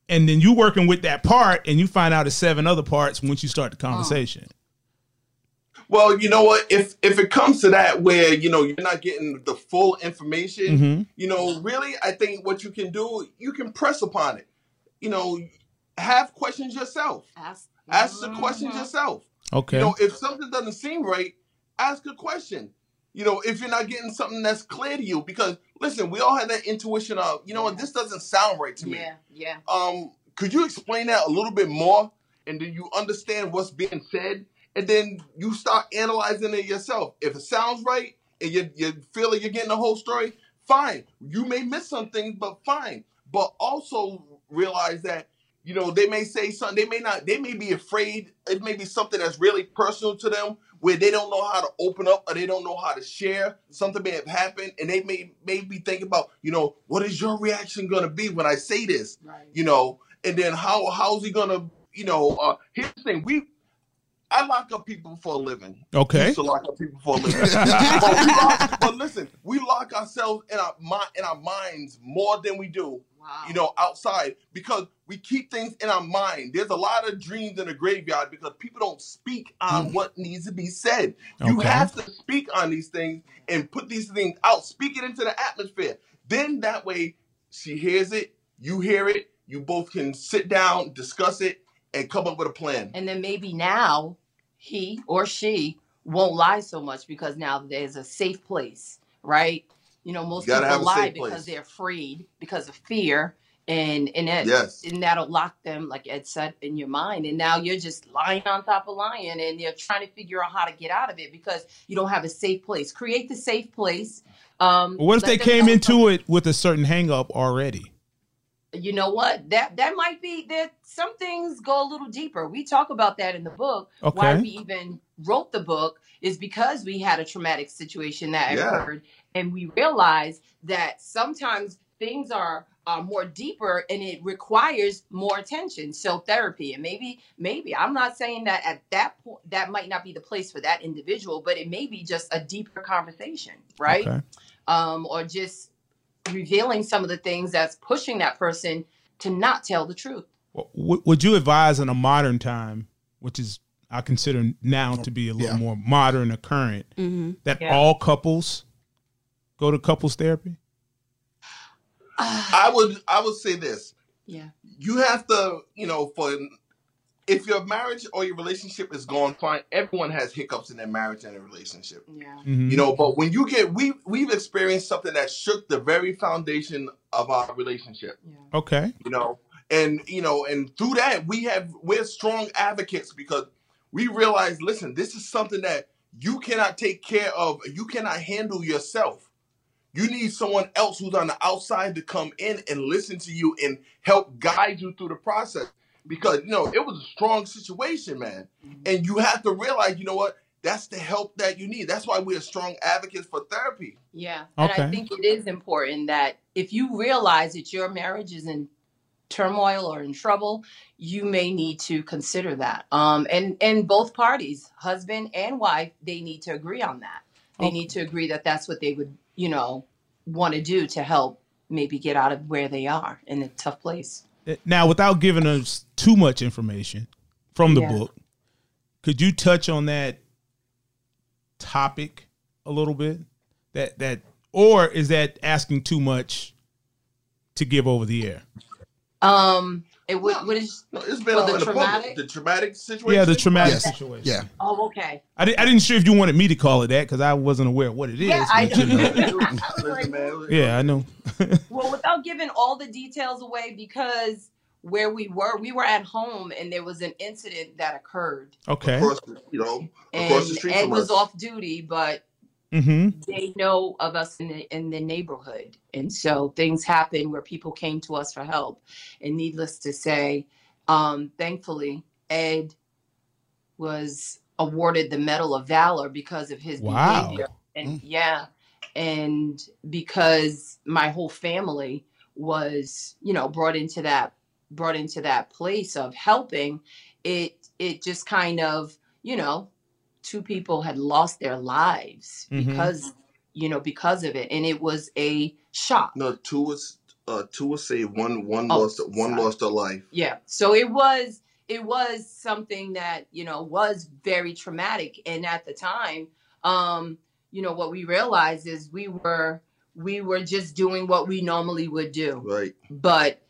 and then you working with that part, and you find out the seven other parts once you start the conversation. Well, you know what? If if it comes to that, where you know you're not getting the full information, Mhm. you know, really, I think what you can do, you can press upon it. you know, have questions yourself. Ask, Ask the questions Mhm. yourself. Okay. You know, if something doesn't seem right, ask a question. You know, if you're not getting something that's clear to you, because listen, we all have that intuition of, you know what, this doesn't sound right to me. Yeah, yeah. Um, could you explain that a little bit more? And then you understand what's being said, and then you start analyzing it yourself. If it sounds right and you you feel like you're getting the whole story, fine. You may miss some things, but fine. But also realize that you know they may say something. They may not. They may be afraid. It may be something that's really personal to them, where they don't know how to open up or they don't know how to share. Something may have happened, and they may may be thinking about, you know, what is your reaction going to be when I say this? Right. you know, and then how how's he gonna, you know, uh here's the thing, we I lock up people for a living. Okay. Used to lock up people for a living. <laughs> but, lock, but listen, we lock ourselves in our mind in our minds more than we do, Wow. you know, outside because we keep things in our mind. There's a lot of dreams in the graveyard because people don't speak on hmm. what needs to be said. You have to speak on these things and put these things out, speak it into the atmosphere. Then that way she hears it, you hear it, you both can sit down, discuss it, and come up with a plan. and then maybe now he or she won't lie so much because now there's a safe place, right? You know, most You people have lie because place. they're afraid because of fear, and and that Yes. and that'll lock them, like Ed said, in your mind. And now you're just lying on top of lying, and you're trying to figure out how to get out of it because you don't have a safe place. Create the safe place. Um, what if they came into it with a certain hang up already? You know what? That that might be that some things go a little deeper. We talk about that in the book. Why we even wrote the book is because we had a traumatic situation that Yeah. occurred and we realized that sometimes things are are more deeper and it requires more attention so therapy. And maybe maybe i'm not saying that at that point that might not be the place for that individual but it may be just a deeper conversation right? Okay. um, or just revealing some of the things that's pushing that person to not tell the truth. Would you advise in a modern time, which is I consider now to be a little Yeah. more modern or current, hmm that Yeah. all couples go to couples therapy? I would I would say this. yeah. You have to, you know, for if your marriage or your relationship is going fine, everyone has hiccups in their marriage and their relationship. Yeah. Mhm. You know, but when you get we we've experienced something that shook the very foundation of our relationship. Yeah. Okay. you know and you know and through that we have we're strong advocates because we realize listen this is something that you cannot take care of you cannot handle yourself you need someone else who's on the outside to come in and listen to you and help guide you through the process because you know it was a strong situation man and you have to realize you know what that's the help that you need that's why we're strong advocates for therapy Yeah. And I think it is important that if you realize that your marriage is in turmoil or in trouble, you may need to consider that. Um, and and both parties, husband and wife, they need to agree on that. They Okay. need to agree that that's what they would, you know, want to do to help maybe get out of where they are in a tough place. Now, without giving us too much information from the Yeah. book, could you touch on that topic a little bit? That that or is that asking too much to give over the air? Um, it would, No. what is? no, it's been For out the the traumatic? public the traumatic situation Yeah, the traumatic Yes. situation. Yeah. Oh, okay. I, di- I didn't sure if you wanted me to call it that because I wasn't aware of what it is. Yeah, I but, know. <laughs> Yeah, I know. <laughs> Well, without giving all the details away, because where we were, we were at home and there was an incident that occurred. Okay. across the, you know, And across the street Ed from was us. off duty, but Mm-hmm. they know of us in the in the neighborhood. And so things happened where people came to us for help. And needless to say, um, thankfully, Ed was awarded the Medal of Valor because of his Wow. behavior. And Mm. yeah, and because my whole family was, you know, brought into that brought into that place of helping, it it just kind of, you know, two people had lost their lives Mhm. because you know because of it and it was a shock No, two was uh, two was saved. One one Oh, lost one lost their life. yeah so it was it was something that you know was very traumatic and at the time um you know what we realized is we were we were just doing what we normally would do Right. but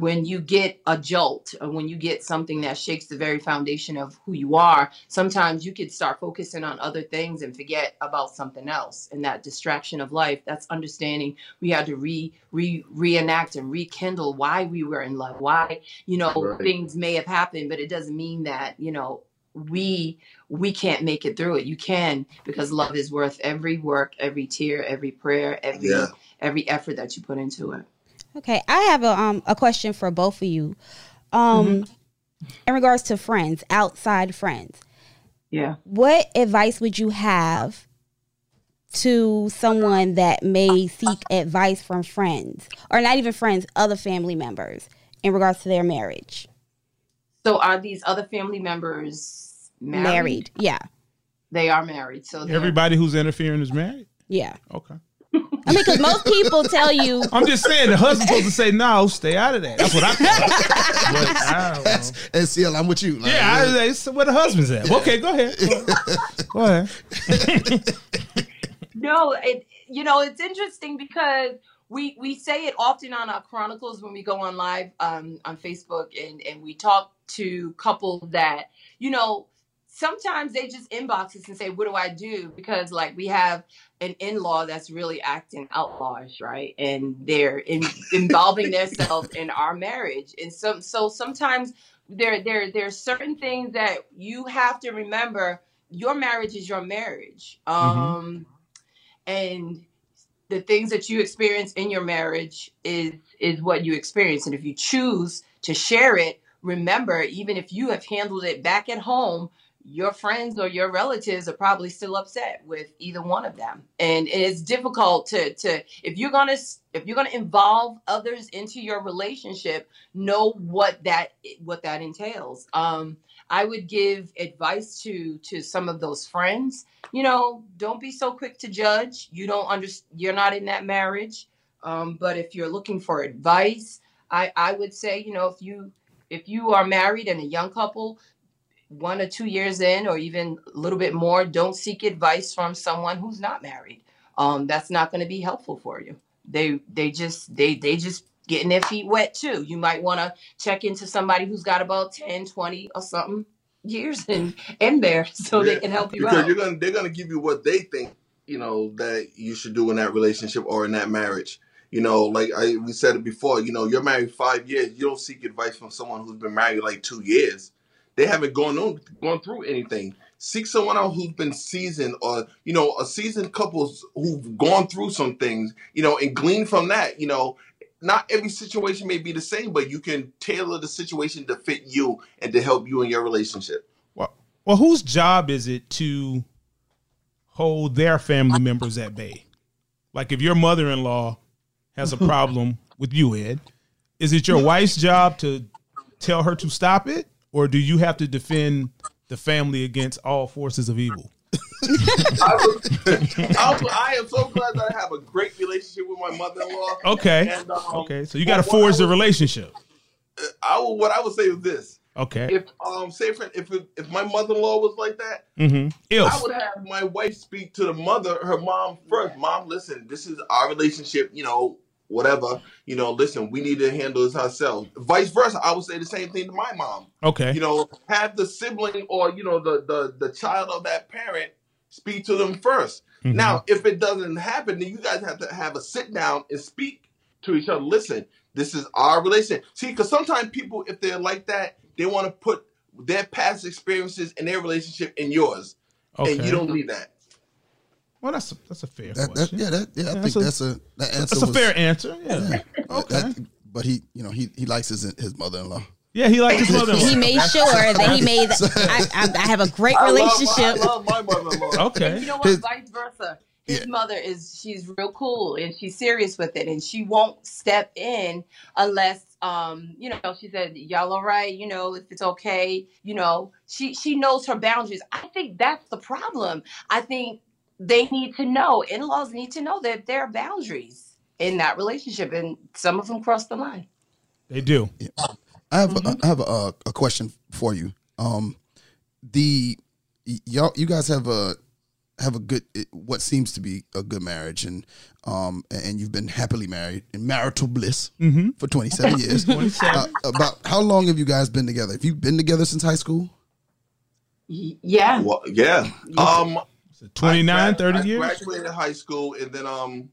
when you get a jolt or when you get something that shakes the very foundation of who you are, sometimes you could start focusing on other things and forget about something else. And that distraction of life, that's understanding we had to re, re reenact and rekindle why we were in love, why, you know, Right. things may have happened, but it doesn't mean that, you know, we we can't make it through it. You can because love is worth every work, every tear, every prayer, every Yeah. every effort that you put into it. Okay, I have a um a question for both of you. Um in regards to friends, outside friends. Yeah. What advice would you have to someone that may seek advice from friends or not even friends, other family members in regards to their marriage? So are these other family members married? Married. Yeah. They are married. So Everybody who's interfering is married. Yeah. Okay. I mean, because most people tell you, <laughs> I'm just saying the husband's supposed to say no, stay out of that. That's what I <laughs> thought. But I don't know. And CL, I'm with you. Like, Yeah, I, it's where the husband's at. Okay, go ahead. <laughs> Go ahead. No, it you know it's interesting because we we say it often on our chronicles when we go on live um, on Facebook and and we talk to couples that you know sometimes they just inbox us and say what do I do? Because like we have an in-law that's really acting outlawish right? And they're in, involving themselves in our marriage. And so so sometimes there there there's certain things that you have to remember. Your marriage is your marriage. Um and the things that you experience in your marriage is is what you experience. And if you choose to share it remember even if you have handled it back at home your friends or your relatives are probably still upset with either one of them and it's difficult to to if you're gonna if you're gonna involve others into your relationship know what that what that entails um i would give advice to to some of those friends you know, don't be so quick to judge. You don't understand. You're not in that marriage. Um, but if you're looking for advice, I I would say, you know, if you if you are married and a young couple, one or two years in, or even a little bit more, don't seek advice from someone who's not married. Um, that's not going to be helpful for you. They they just they they just getting their feet wet too. You might want to check into somebody who's got about 10, 20 or something years in in there so they can help you because out. you're gonna they're gonna give you what they think you know that you should do in that relationship or in that marriage. You know, like I we said it before. You know, you're married five years. You don't seek advice from someone who's been married like two years. They haven't gone on gone through anything. Seek someone out who's been seasoned, or you know, a seasoned couples who've gone through some things. You know, and glean from that. You know, not every situation may be the same, but you can tailor the situation to fit you and to help you in your relationship. Well, well, whose job is it to hold their family members at bay? Like if your mother-in-law has a <laughs> problem with you, Ed, is it your wife's job to tell her to stop it, or do you have to defend the family against all forces of evil? <laughs> I, was, I, am so glad that I have a great relationship with my mother-in-law. Okay. And, um, Okay. So you got to forge the relationship. I will, what I would say is this: Okay. if um, say for if if my mother-in-law was like that, Mm-hmm. I would have my wife speak to the mother, her mom first. Mom, listen, this is our relationship. You know, whatever. You know, listen, we need to handle this ourselves. Vice versa, I would say the same thing to my mom. okay. You know, have the sibling or you know the the the child of that parent speak to them 1st Mhm. Now, if it doesn't happen, then you guys have to have a sit down and speak to each other. Listen, this is our relationship. See, because sometimes people, if they're like that, they want to put their past experiences and their relationship in yours, okay. and you don't need that. Well, that's a, that's a fair That, that, question. yeah, that, yeah, I that's think a- that's a that answer that's a was- fair answer. Yeah. Yeah. <laughs> Okay. That- but he, you know, he he likes his his mother-in-law. Yeah, he liked his mother-in-law. he made sure that he made. <laughs> I, I, I have a great I love relationship. I love my mother-in-law. <laughs> Okay. And you know what? His- Vice versa. His Yeah. mother is she's real cool and she's serious with it and she won't step in unless um you know she said y'all all right you know if it's okay you know she she knows her boundaries. I think that's the problem. I think they need to know in-laws need to know that there are boundaries in that relationship and some of them cross the line. They do. I have a, I have a, a question for you. Um, the y'all you guys have a have a good what seems to be a good marriage and um and you've been happily married in marital bliss for 27 <laughs> years 27. Uh, about how long have you guys been together have you been together since high school Y- Yeah. Well, yeah. Um, 29, I gra- 30 I years? graduated high school, and then um,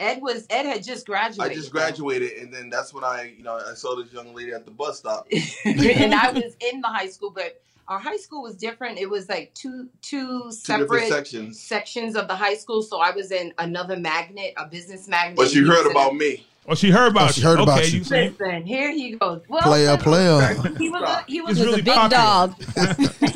Ed was Ed had just graduated. I just graduated, and then that's when I, you know, I saw this young lady at the bus stop. <laughs> and I was in the high school, but our high school was different. It was like two two separate different sections. sections of the high school. So I was in another magnet, a business magnet. But she heard in about a- me. Oh, she heard about Oh, she heard okay, about you. you. so you- Listen, here he goes. Well, Player, listen, player. He was a, he was It's He was really a big popular. dog. <laughs>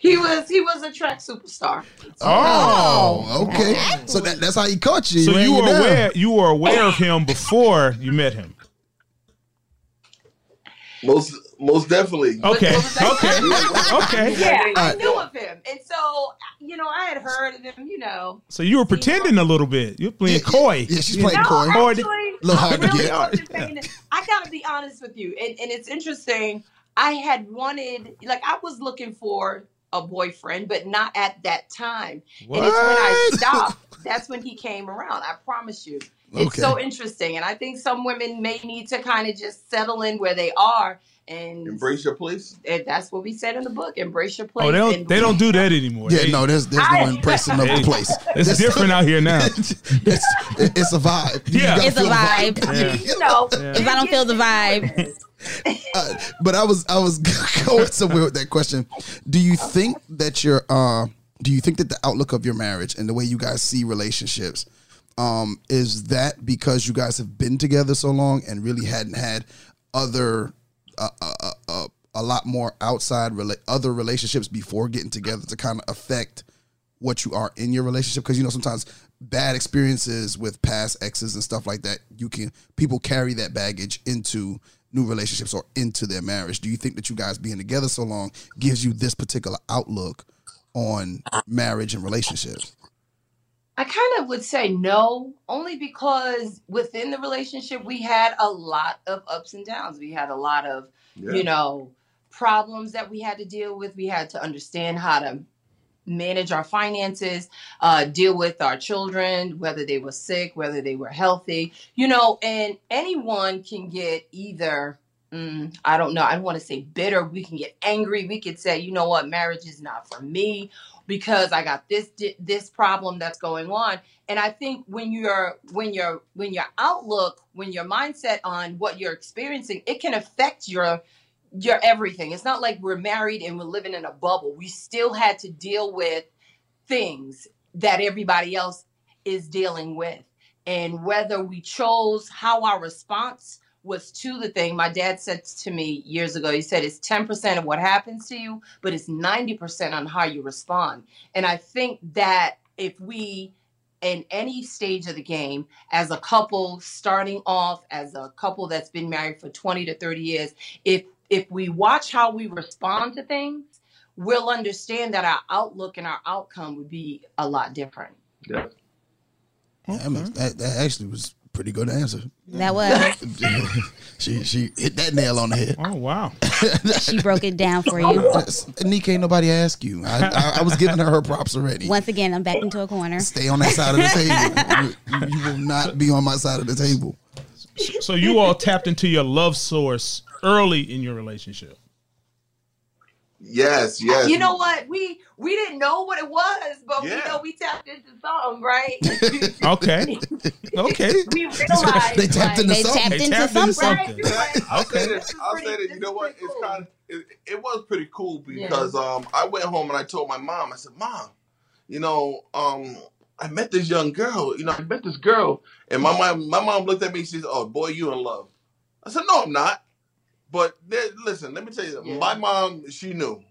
he was he was a track superstar. Oh, oh. okay so that, that's how he caught you So He ran you were down. aware you were aware of him before you met him. Most, most definitely. Okay. what was that? Okay. Okay. <laughs> Yeah, I knew of him, and so you know I had heard of him. You know, So you were pretending a little bit. You're playing coy. yeah she's playing no, coy Coy. actually, Little hard to really get. wasn't saying it. I gotta be honest with you, and, and it's interesting. I had wanted, like, I was looking for a boyfriend, but not at that time. And it's when I stopped. <laughs> That's when he came around. I promise you. It's Okay. so interesting, and I think some women may need to kind of just settle in where they are, and Embrace your place. and that's what we said in the book: embrace your place. Oh, they don't, they don't do that anymore. yeah They- no there's there's no impressing of the Hey, place It's That's- different out here now. <laughs> it's, it's a vibe Yeah. gotta It's a feel the vibe. Yeah. You know, Yeah. If I don't feel the vibe, <laughs> Uh, but I was I was <laughs> going somewhere with that question. Do you think that your uh do you think that the outlook of your marriage and the way you guys see relationships um is that because you guys have been together so long and really hadn't had other uh, uh, uh, uh, a lot more outside rela- other relationships before getting together to kind of affect what you are in your relationship because you know sometimes bad experiences with past exes and stuff like that you can people carry that baggage into new relationships or into their marriage do you think that you guys being together so long gives you this particular outlook on marriage and relationships I kind of would say no, only because within the relationship we had a lot of ups and downs. We had a lot of, Yeah. you know, problems that we had to deal with. We had to understand how to manage our finances, uh, deal with our children, whether they were sick, whether they were healthy, you know, and anyone can get either. mm, I don't know. I don't want to say bitter. We can get angry. We could say, you know what, marriage is not for me because I got this this problem that's going on. And I think when you're when you're when your outlook, when your mindset on what you're experiencing, it can affect your your everything. It's not like we're married and we're living in a bubble. We still had to deal with things that everybody else is dealing with. And whether we chose how our response was to the thing, my dad said to me years ago, he said, it's 10% of what happens to you, but it's 90% on how you respond. And I think that if we, in any stage of the game, as a couple starting off, as a couple that's been married for 20 to 30 years, if if we watch how we respond to things, we'll understand that our outlook and our outcome would be a lot different. Yeah. That, makes- that, that actually was a pretty good answer that was <laughs> she she hit that nail on the head Oh wow. she broke it down for you. That's- Nick, ain't nobody ask you. I, I, I was giving her her props already. Once again, I'm back into a corner. Stay on that side of the table. You, you will not be on my side of the table. So you all tapped into your love source early in your relationship. Yes, yes. You know what? We we didn't know what it was, but we know we tapped into something, right? <laughs> Okay. Okay. <laughs> we realized They tapped into They something. tapped They tapped into something. something. Right, right. I'll say Okay. this. I'll say Pretty- this. You know what? this is It's kind of it, it was pretty cool because um I went home and I told my mom. I said, "Mom, you know, um I met this young girl. You know, I met this girl, and my mom my mom looked at me. She said, "Oh boy, you in love?" I said, "No, I'm not." But there, listen, let me tell you, Yeah. my mom she knew.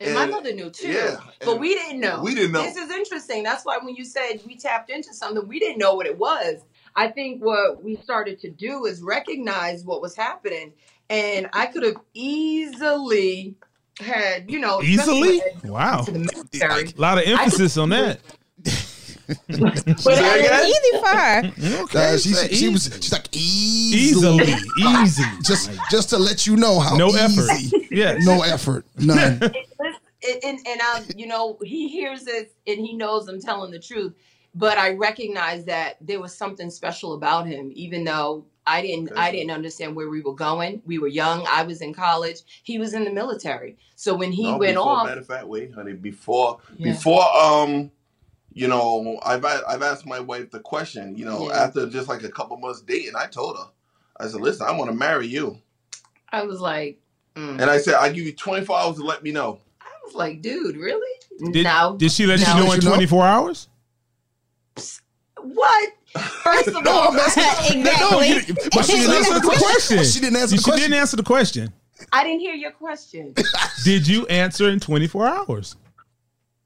And my mother knew too. Yeah, But we didn't know. we didn't know. This is interesting. That's why when you said we tapped into something, we didn't know what it was. I think what we started to do is recognize what was happening. And I could have easily had, you know, Easily? Wow. to the military. A lot of emphasis on that. <laughs> But Say I- again? Easy for her. Okay. Uh, she, she, she was she's like easily, easily. Easy. just just to let you know how No easy. effort. Yes. no effort, none. Listen, <laughs> and, and, and um, you know, he hears it and he knows I'm telling the truth. But I recognize that there was something special about him, even though I didn't I didn't understand where we were going. We were young. I was in college. He was in the military. So when he No, went before, off, Matter of fact, wait, honey. Before, Yeah. before, um, you know, I've a- I've asked my wife the question. You know, Yeah. after just like a couple months dating, I told her, I said, "Listen, I want to marry you," I was like, mm. and I said, "I give you 24 hours to let me know." I was like, dude, really? Did, no. did she let No. you know in Let you know? 24 hours? what? First of <laughs> No, all, I'm asking- <laughs> exactly. you- but she didn't answer the question. She didn't answer She question. didn't answer the question. I didn't hear your question. Did you answer in 24 hours?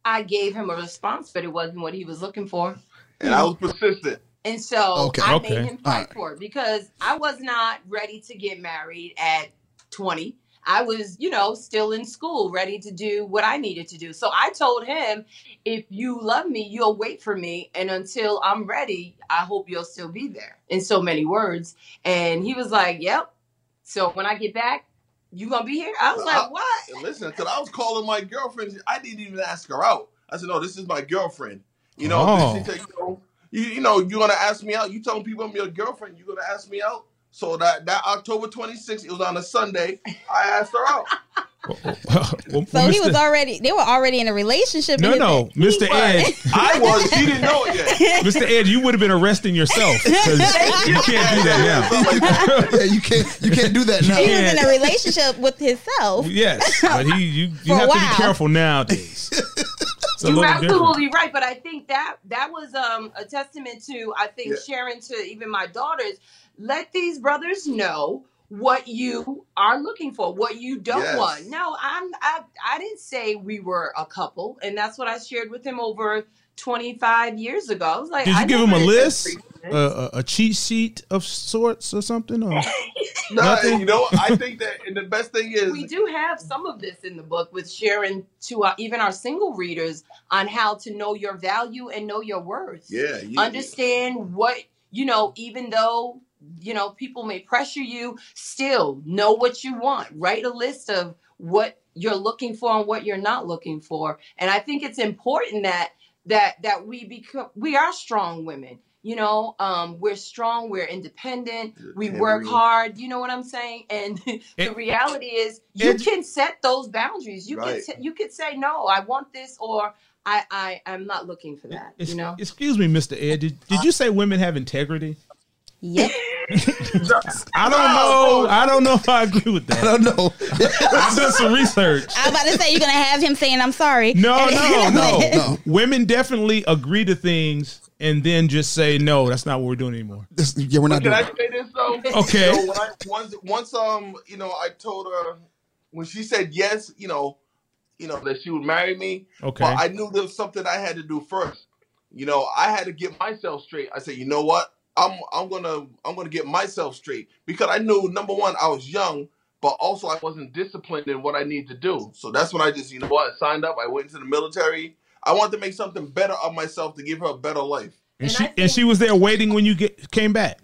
I gave him a response, but it wasn't what he was looking for. And I was persistent. And so Okay. I Okay. made him fight Alright. for it because I was not ready to get married at 20. I was, you know, still in school, ready to do what I needed to do. So I told him, if you love me, you'll wait for me. And until I'm ready, I hope you'll still be there in so many words. And he was like, yep. So when I get back, you gonna be here? I was I- like, what? And listen, because I was calling my girlfriend, I didn't even ask her out. I said, "No, this is my girlfriend." You know, Oh. she said, "You know, you, you know, you're gonna ask me out. You telling people I'm your girlfriend. You're gonna ask me out." So that that October 26th, it was on a Sunday. I asked her out. Well, So he was already. They were already in a relationship. No, and no, Mr. Ed, <laughs> I was. She didn't know it yet. <laughs> Mr. Ed, you would have been arresting yourself because <laughs> you can't do that yeah, you can't you can't do that now. He was in a relationship with himself. Yes, but he, you, you have to be careful nowadays. You're little different. absolutely right, but I think that that was um, a testament to I think Yeah. sharing to even my daughters. Let these brothers know what you are looking for, what you don't Yes. want. No, I'm I I didn't say we were a couple, and that's what I shared with him over 25 years ago. I was like, Did you I give him a list, agreed a, a, a cheat sheet of sorts or something? Or <laughs> No, Nothing? you know, I think that, and the best thing is, we do have some of this in the book with sharing to our, even our single readers on how to know your value and know your worth. yeah, you, understand what you know even though you know people may pressure you still know what you want write a list of what you're looking for and what you're not looking for and i think it's important that that that we become we are strong women you know um we're strong we're independent we Can't work hard you know what i'm saying and <laughs> the It- reality is you it- can set those boundaries you Right. can you could say no i want this or i i i'm not looking for that Ex- you know excuse me, Mr. Ed, did, did you say women have integrity? Yep. <laughs> I don't know. I don't know if I agree with that. I don't know. <laughs> I've done some research. I was about to say you're gonna have him saying I'm sorry. No, <laughs> no, no, no. Women definitely agree to things and then just say no. That's not what we're doing anymore. This- yeah, we're not Can doing. I say this though? Okay. You know, when I, once, once, um, you know, I told her when she said yes, you know, you know that she would marry me. Okay. But I knew there was something I had to do first. You know, I had to get myself straight. I said, you know what? I'm I'm gonna I'm gonna get myself straight because I knew number one I was young, but also I wasn't disciplined in what I need to do. So that's when I just you know what I signed up. I went into the military. I wanted to make something better of myself to give her a better life. and And she I and she was there waiting when you get came back.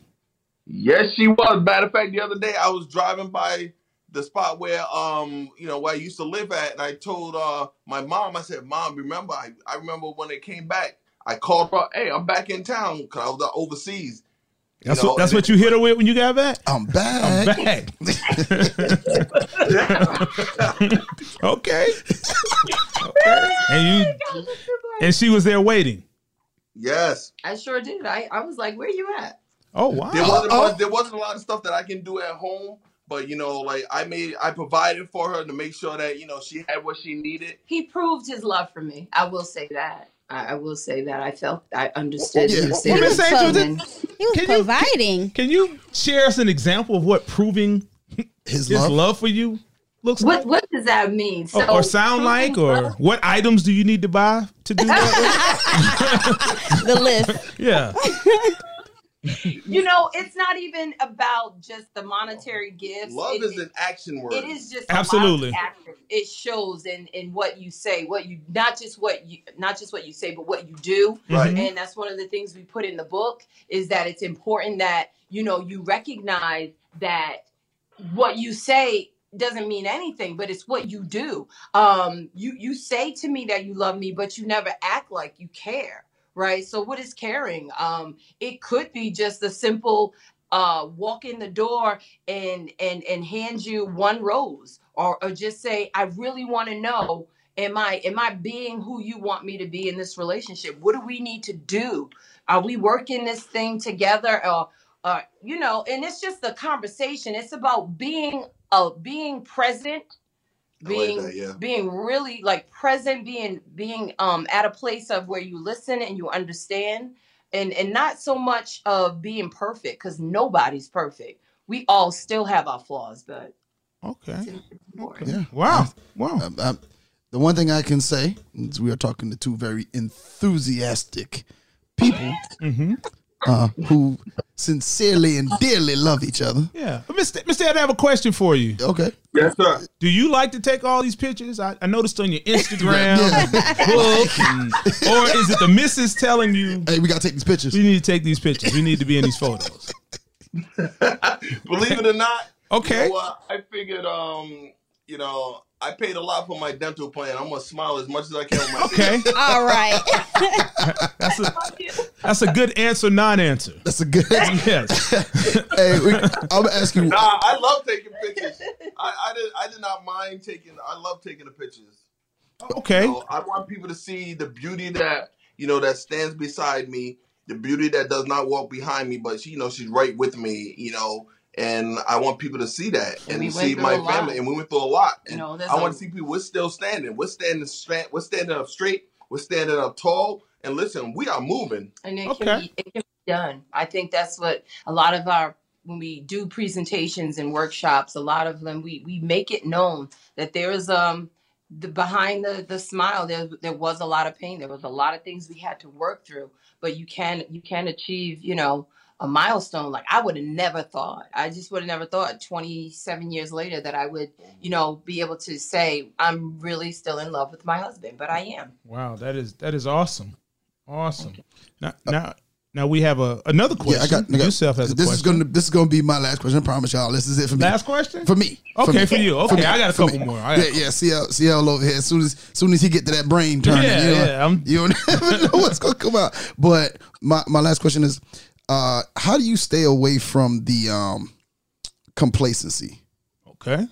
Yes, she was. Matter of fact, the other day I was driving by the spot where um you know where I used to live at, and I told uh my mom, I said, "Mom, remember? I, I remember when they came back. I called her. Hey, I'm back in town because I was uh, overseas. That's know, what that's what you hit her with when you got back. I'm back. I'm back. back. <laughs> <laughs> okay. Okay. And you and she was there waiting. Yes, I sure did. I, I was like, where you at? Oh wow. there wasn't Oh. much, there wasn't a lot of stuff that I can do at home, but you know, like I made I provided for her to make sure that you know she had what she needed. He proved his love for me. I will say that. I, I will say that. I felt, I oh, oh, understood. Yeah. he was there Women to say come to and- He was Can you- providing. Can you share us an example of what proving His his love. love for you looks What like? what does that mean? Or, or sound like, or love- what items do you need to buy to do that? <laughs> <laughs> the list. yeah. <laughs> you know, it's not even about just the monetary gifts. Love It- is an action word. It is just a lot of Absolutely. action. It shows in in what you say, what you not just what you not just what you say, but what you do. Right. And that's one of the things we put in the book is that it's important that you know you recognize that what you say doesn't mean anything, but it's what you do. Um, you you say to me that you love me, but you never act like you care, right? So what is caring? Um, it could be just a simple uh walk in the door and and and hand you one rose or, or just say i really want to know am i am i being who you want me to be in this relationship what do we need to do are we working this thing together or uh you know and it's just a conversation it's about being uh being present I like being that, yeah. being really like present being being um at a place of where you listen and you understand and and not so much of being perfect because nobody's perfect we all still have our flaws but Okay. it's important. Yeah. Wow. Wow. Um, um, the one thing I can say is we are talking to two very enthusiastic people Mm-hmm. Uh, who sincerely and dearly love each other. Yeah. But Mr. Mr. Ed, I have a question for you. Okay. Yes, sir. Do you like to take all these pictures? I, I noticed on your Instagram, Yeah. <laughs> book, and- or is it the missus telling you Hey, we gotta take these pictures. we need to take these pictures? We need to be in these photos. <laughs> Believe it or not, Okay. you know what? I figured, um, you know, I paid a lot for my dental plan. I'm gonna smile as much as I can. With my Okay. <laughs> All right. <laughs> That's a that's a good answer, non-answer. That's a good. <laughs> Yes. hey, we, I'm gonna ask you. Nah, I love taking pictures. I, I did. I did not mind taking. I love taking the pictures. Okay. So I want people to see the beauty that you know that stands beside me, the beauty that does not walk behind me, but she, you know, she's right with me. You know, and I want people to see that And and, we see my a lot. family. And we went through a lot. You know, there's I a- want to see people. We're still standing. We're standing straight. We're standing up straight. We're standing up tall. And listen, we are moving. and it Okay. can be it can be done i think that's what a lot of our when we do presentations and workshops a lot of them we we make it known that there is um the behind the the smile there there was a lot of pain there was a lot of things we had to work through but you can you can achieve you know a milestone like i would have never thought i just would have never thought 27 years later that i would you mm-hmm. know be able to say i'm really still in love with my husband but i am Wow, that is that is awesome. Awesome. Now now now we have a another question. Yeah, I got. I got Yourself has a this question. is gonna. This is gonna be my last question. I promise y'all. This is it for me. Last question? for me. Okay, me. for you. Okay, me. I got a For couple me. more. I Yeah, got- yeah. CL, CL over here. As soon as, soon as he get to that brain turning, Yeah, you know, yeah, I'm- you don't <laughs> never know what's gonna come out. But my my last question is, uh, how do you stay away from the um complacency? Okay.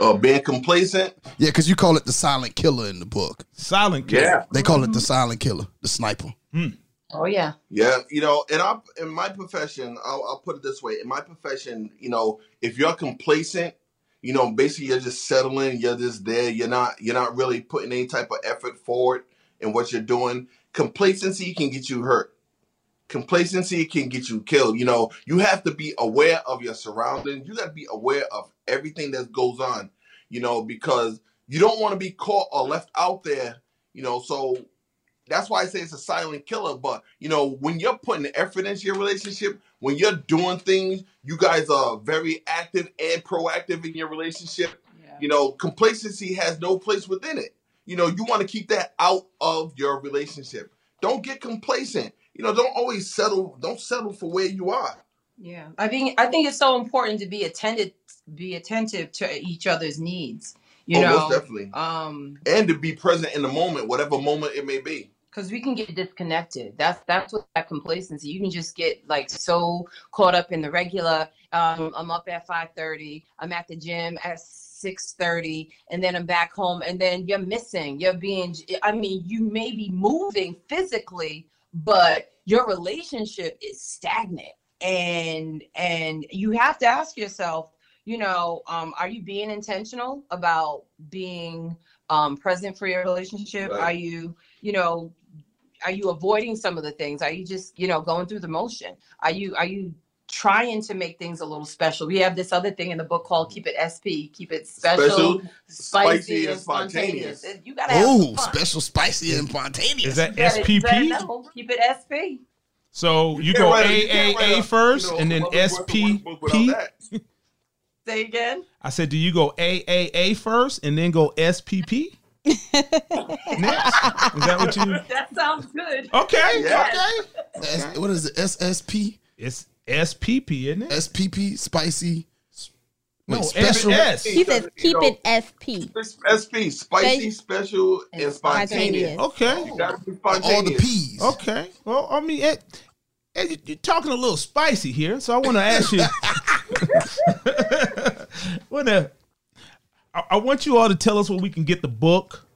Uh, being complacent. Yeah, because you call it the silent killer in the book. Silent killer. Yeah. They call it the silent killer, the sniper. oh yeah Yeah, you know, and I in my profession, I'll, I'll put it this way: in my profession, you know, if you're complacent, you know, basically you're just settling, you're just there, you're not, you're not really putting any type of effort forward in what you're doing. Complacency can get you hurt. Complacency can get you killed. You know, you have to be aware of your surroundings. You got to be aware of everything that goes on. You know, because you don't want to be caught or left out there. You know, so that's why I say it's a silent killer. But you know, when you're putting effort into your relationship, when you're doing things, you guys are very active and proactive in your relationship. yeah You know, complacency has no place within it. You know, you want to keep that out of your relationship. Don't get complacent. You know, don't always settle. Don't settle for where you are. Yeah, I think I think it's so important to be attended, be attentive to each other's needs. You oh, know, most definitely. um, And to be present in the moment, whatever moment it may be. because we can get disconnected. That's that's what that complacency. You can just get like so caught up in the regular. Um, I'm up at five thirty. I'm at the gym at six thirty, and then I'm back home, and then you're missing. You're being. I mean, you may be moving physically, but your relationship is stagnant, and and you have to ask yourself. You know, um, are you being intentional about being um, present for your relationship? Right. Are you, you know, are you avoiding some of the things are you just you know going through the motion are you are you trying to make things a little special we have this other thing in the book called keep it sp keep it special, Special, spicy, spicy, and and spontaneous, spontaneous. You gotta have Oh, special, spicy, and spontaneous. Is that You gotta- SPP? know. keep it sp So you can't go write a- you can't write AAA a, first you know, and then mother's worth of workbook without SPP. say again I said, do you go AAA first and then go SPP? <laughs> Next? Is that what you? that sounds good Okay. Yeah. Okay. S- what is it? SSP, It's SPP, isn't it? SPP, spicy, No, Wait, special- S. He says keep You know, it SP. It's SP, spicy, special, and and spontaneous. spontaneous. Okay. You gotta be All the spontaneous. P's. Okay. Well, I mean, Ed, Ed, you- you're talking a little spicy here, so I want to ask you. <laughs> wanna, I, I want you all to tell us where we can get the book,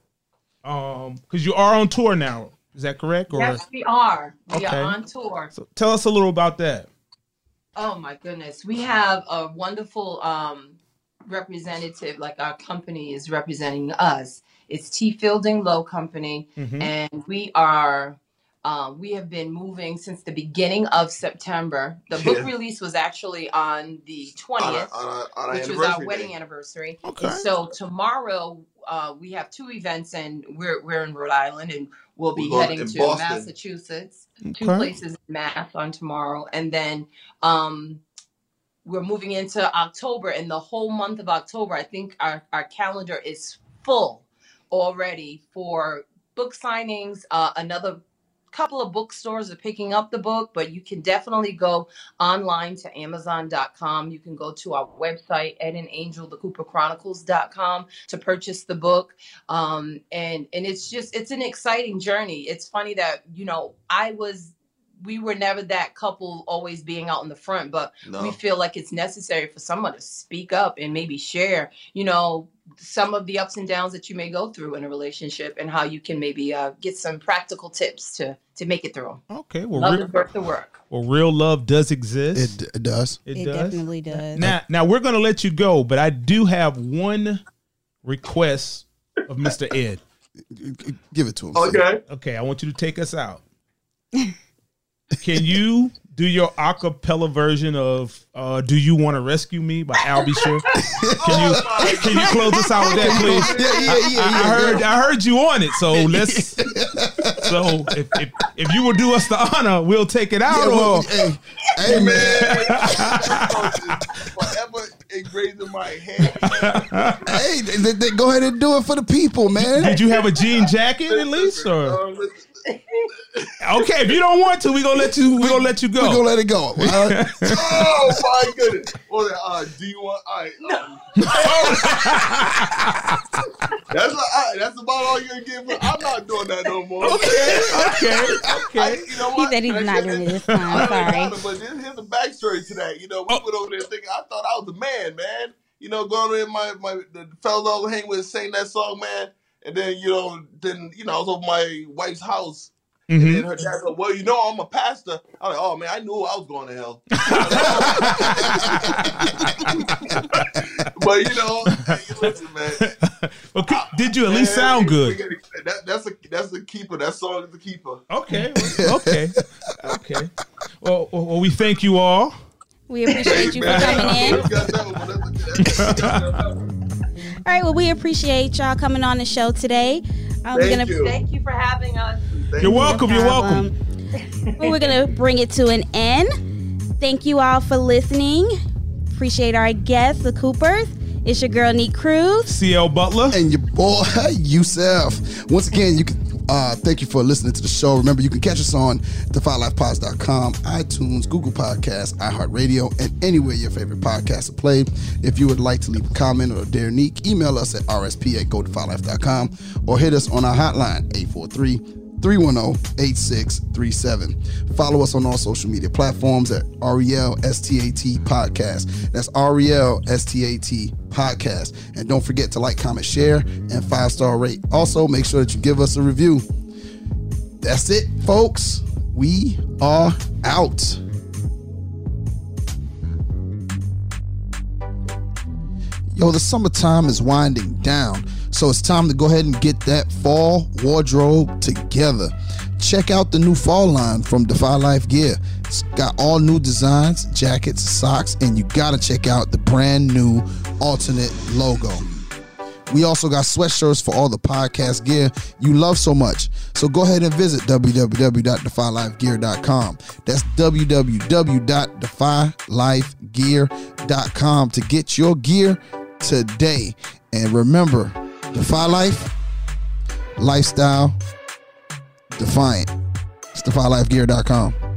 um, because you are on tour now. Is that correct? Or Yes, we are. We Okay. are on tour. so tell us a little about that. Oh my goodness. We have a wonderful um representative, like our company is representing us. It's T Fielding Low Company, Mhm. and we are um, we have been moving since the beginning of September. The book Yeah. release was actually on the On our, 20th, on our, on our which was our wedding day. anniversary. Okay. And so tomorrow uh, we have two events, and we're we're in Rhode Island, and we'll be We're heading to Boston. Massachusetts. Two Okay. places in Mass on tomorrow, and then um, we're moving into October, and the whole month of October, I think our our calendar is full already for book signings. Uh, another couple of bookstores are picking up the book, but you can definitely go online to Amazon.com. You can go to our website, Ed and Angel, the Cooper Chronicles.com to purchase the book. Um, and and it's just it's an exciting journey. It's funny that, you know, I was we were never that couple always being out in the front, but No. we feel like it's necessary for someone to speak up and maybe share, you know, some of the ups and downs that you may go through in a relationship and how you can maybe uh, get some practical tips to to make it through. Okay. Well, Love re- is worth the work. well, real love does exist. It, it does. It, It does. definitely does. Now, now we're gonna let you go, but I do have one request of Mr. Ed. Give it to him. Okay. Okay, I want you to take us out. <laughs> Can you do your acapella version of uh, "Do You Want to Rescue Me" by Al B. Sure? <laughs> Can you can you close us out with that, please? Yeah, yeah, yeah, I, I heard I heard you on it, so <laughs> let's. So if, if if you will do us the honor, we'll take it out. Well, or, hey, hey, man. <laughs> Forever in my head. hey, they, they- go ahead and do it for the people, man. did you have a jean jacket at least, or listen, <laughs> okay? If you don't want to, we gonna let you. We gonna let you go. We're gonna let it go. All right? <laughs> oh my goodness. Well, uh, do you want? All right. um, <laughs> that's all right, that's about all you're gonna get. me. I'm not doing that no more. Okay, okay, I, okay. you know He what? said he's And not doing it this I time. don't Sorry. But this, here's the backstory to that. You know, we Oh. went over there thinking I thought I was the man, man. You know, going in my my the fellas I was hanging with sang that song, man. And then you know, then you know, I was over my wife's house. And Mhm. then her dad said, "Well, you know, I'm a pastor." I was like, "Oh man, I knew I was going to hell." <laughs> <laughs> but you know, hey, listen, man. Well, could- did you at least Man, sound good? That, that's a that's the keeper. That song is the keeper. Okay, okay, okay. Well, well, well, we thank you all. We appreciate you for coming in. <laughs> All right, well, we appreciate y'all coming on the show today. Um, we're Thank gonna you. Thank you for having us. Thank You're you. welcome. You're welcome. Um, <laughs> well, we're gonna bring it to an end. Thank you all for listening. Appreciate our guests, the Coopers. It's your girl Neat Cruz. CL Butler. and your boy <laughs> Yusef. Once again, you can uh, thank you for listening to the show. Remember, you can catch us on defylifepods.com, iTunes, Google Podcasts, iHeartRadio, and anywhere your favorite podcasts are played. If you would like to leave a comment or a dare email us at rsp at or hit us on our hotline 843 310-8637. Follow us on all social media platforms at REL STAT Podcast. That's REL STAT Podcast. And don't forget to like, comment, share, and five-star rate. Also, make sure that you give us a review. That's it, folks. We are out. Yo, the summertime is winding down, so it's time to go ahead and get that fall wardrobe together. Check out the new fall line from Defy Life Gear. It's got all new designs, jackets, socks, and you gotta check out the brand new alternate logo. We also got sweatshirts for all the podcast gear you love so much. So go ahead and visit www.defylifegear.com. That's www.defylifegear.com to get your gear today. And remember, Defy Life, lifestyle, defiant. It's defylifegear.com.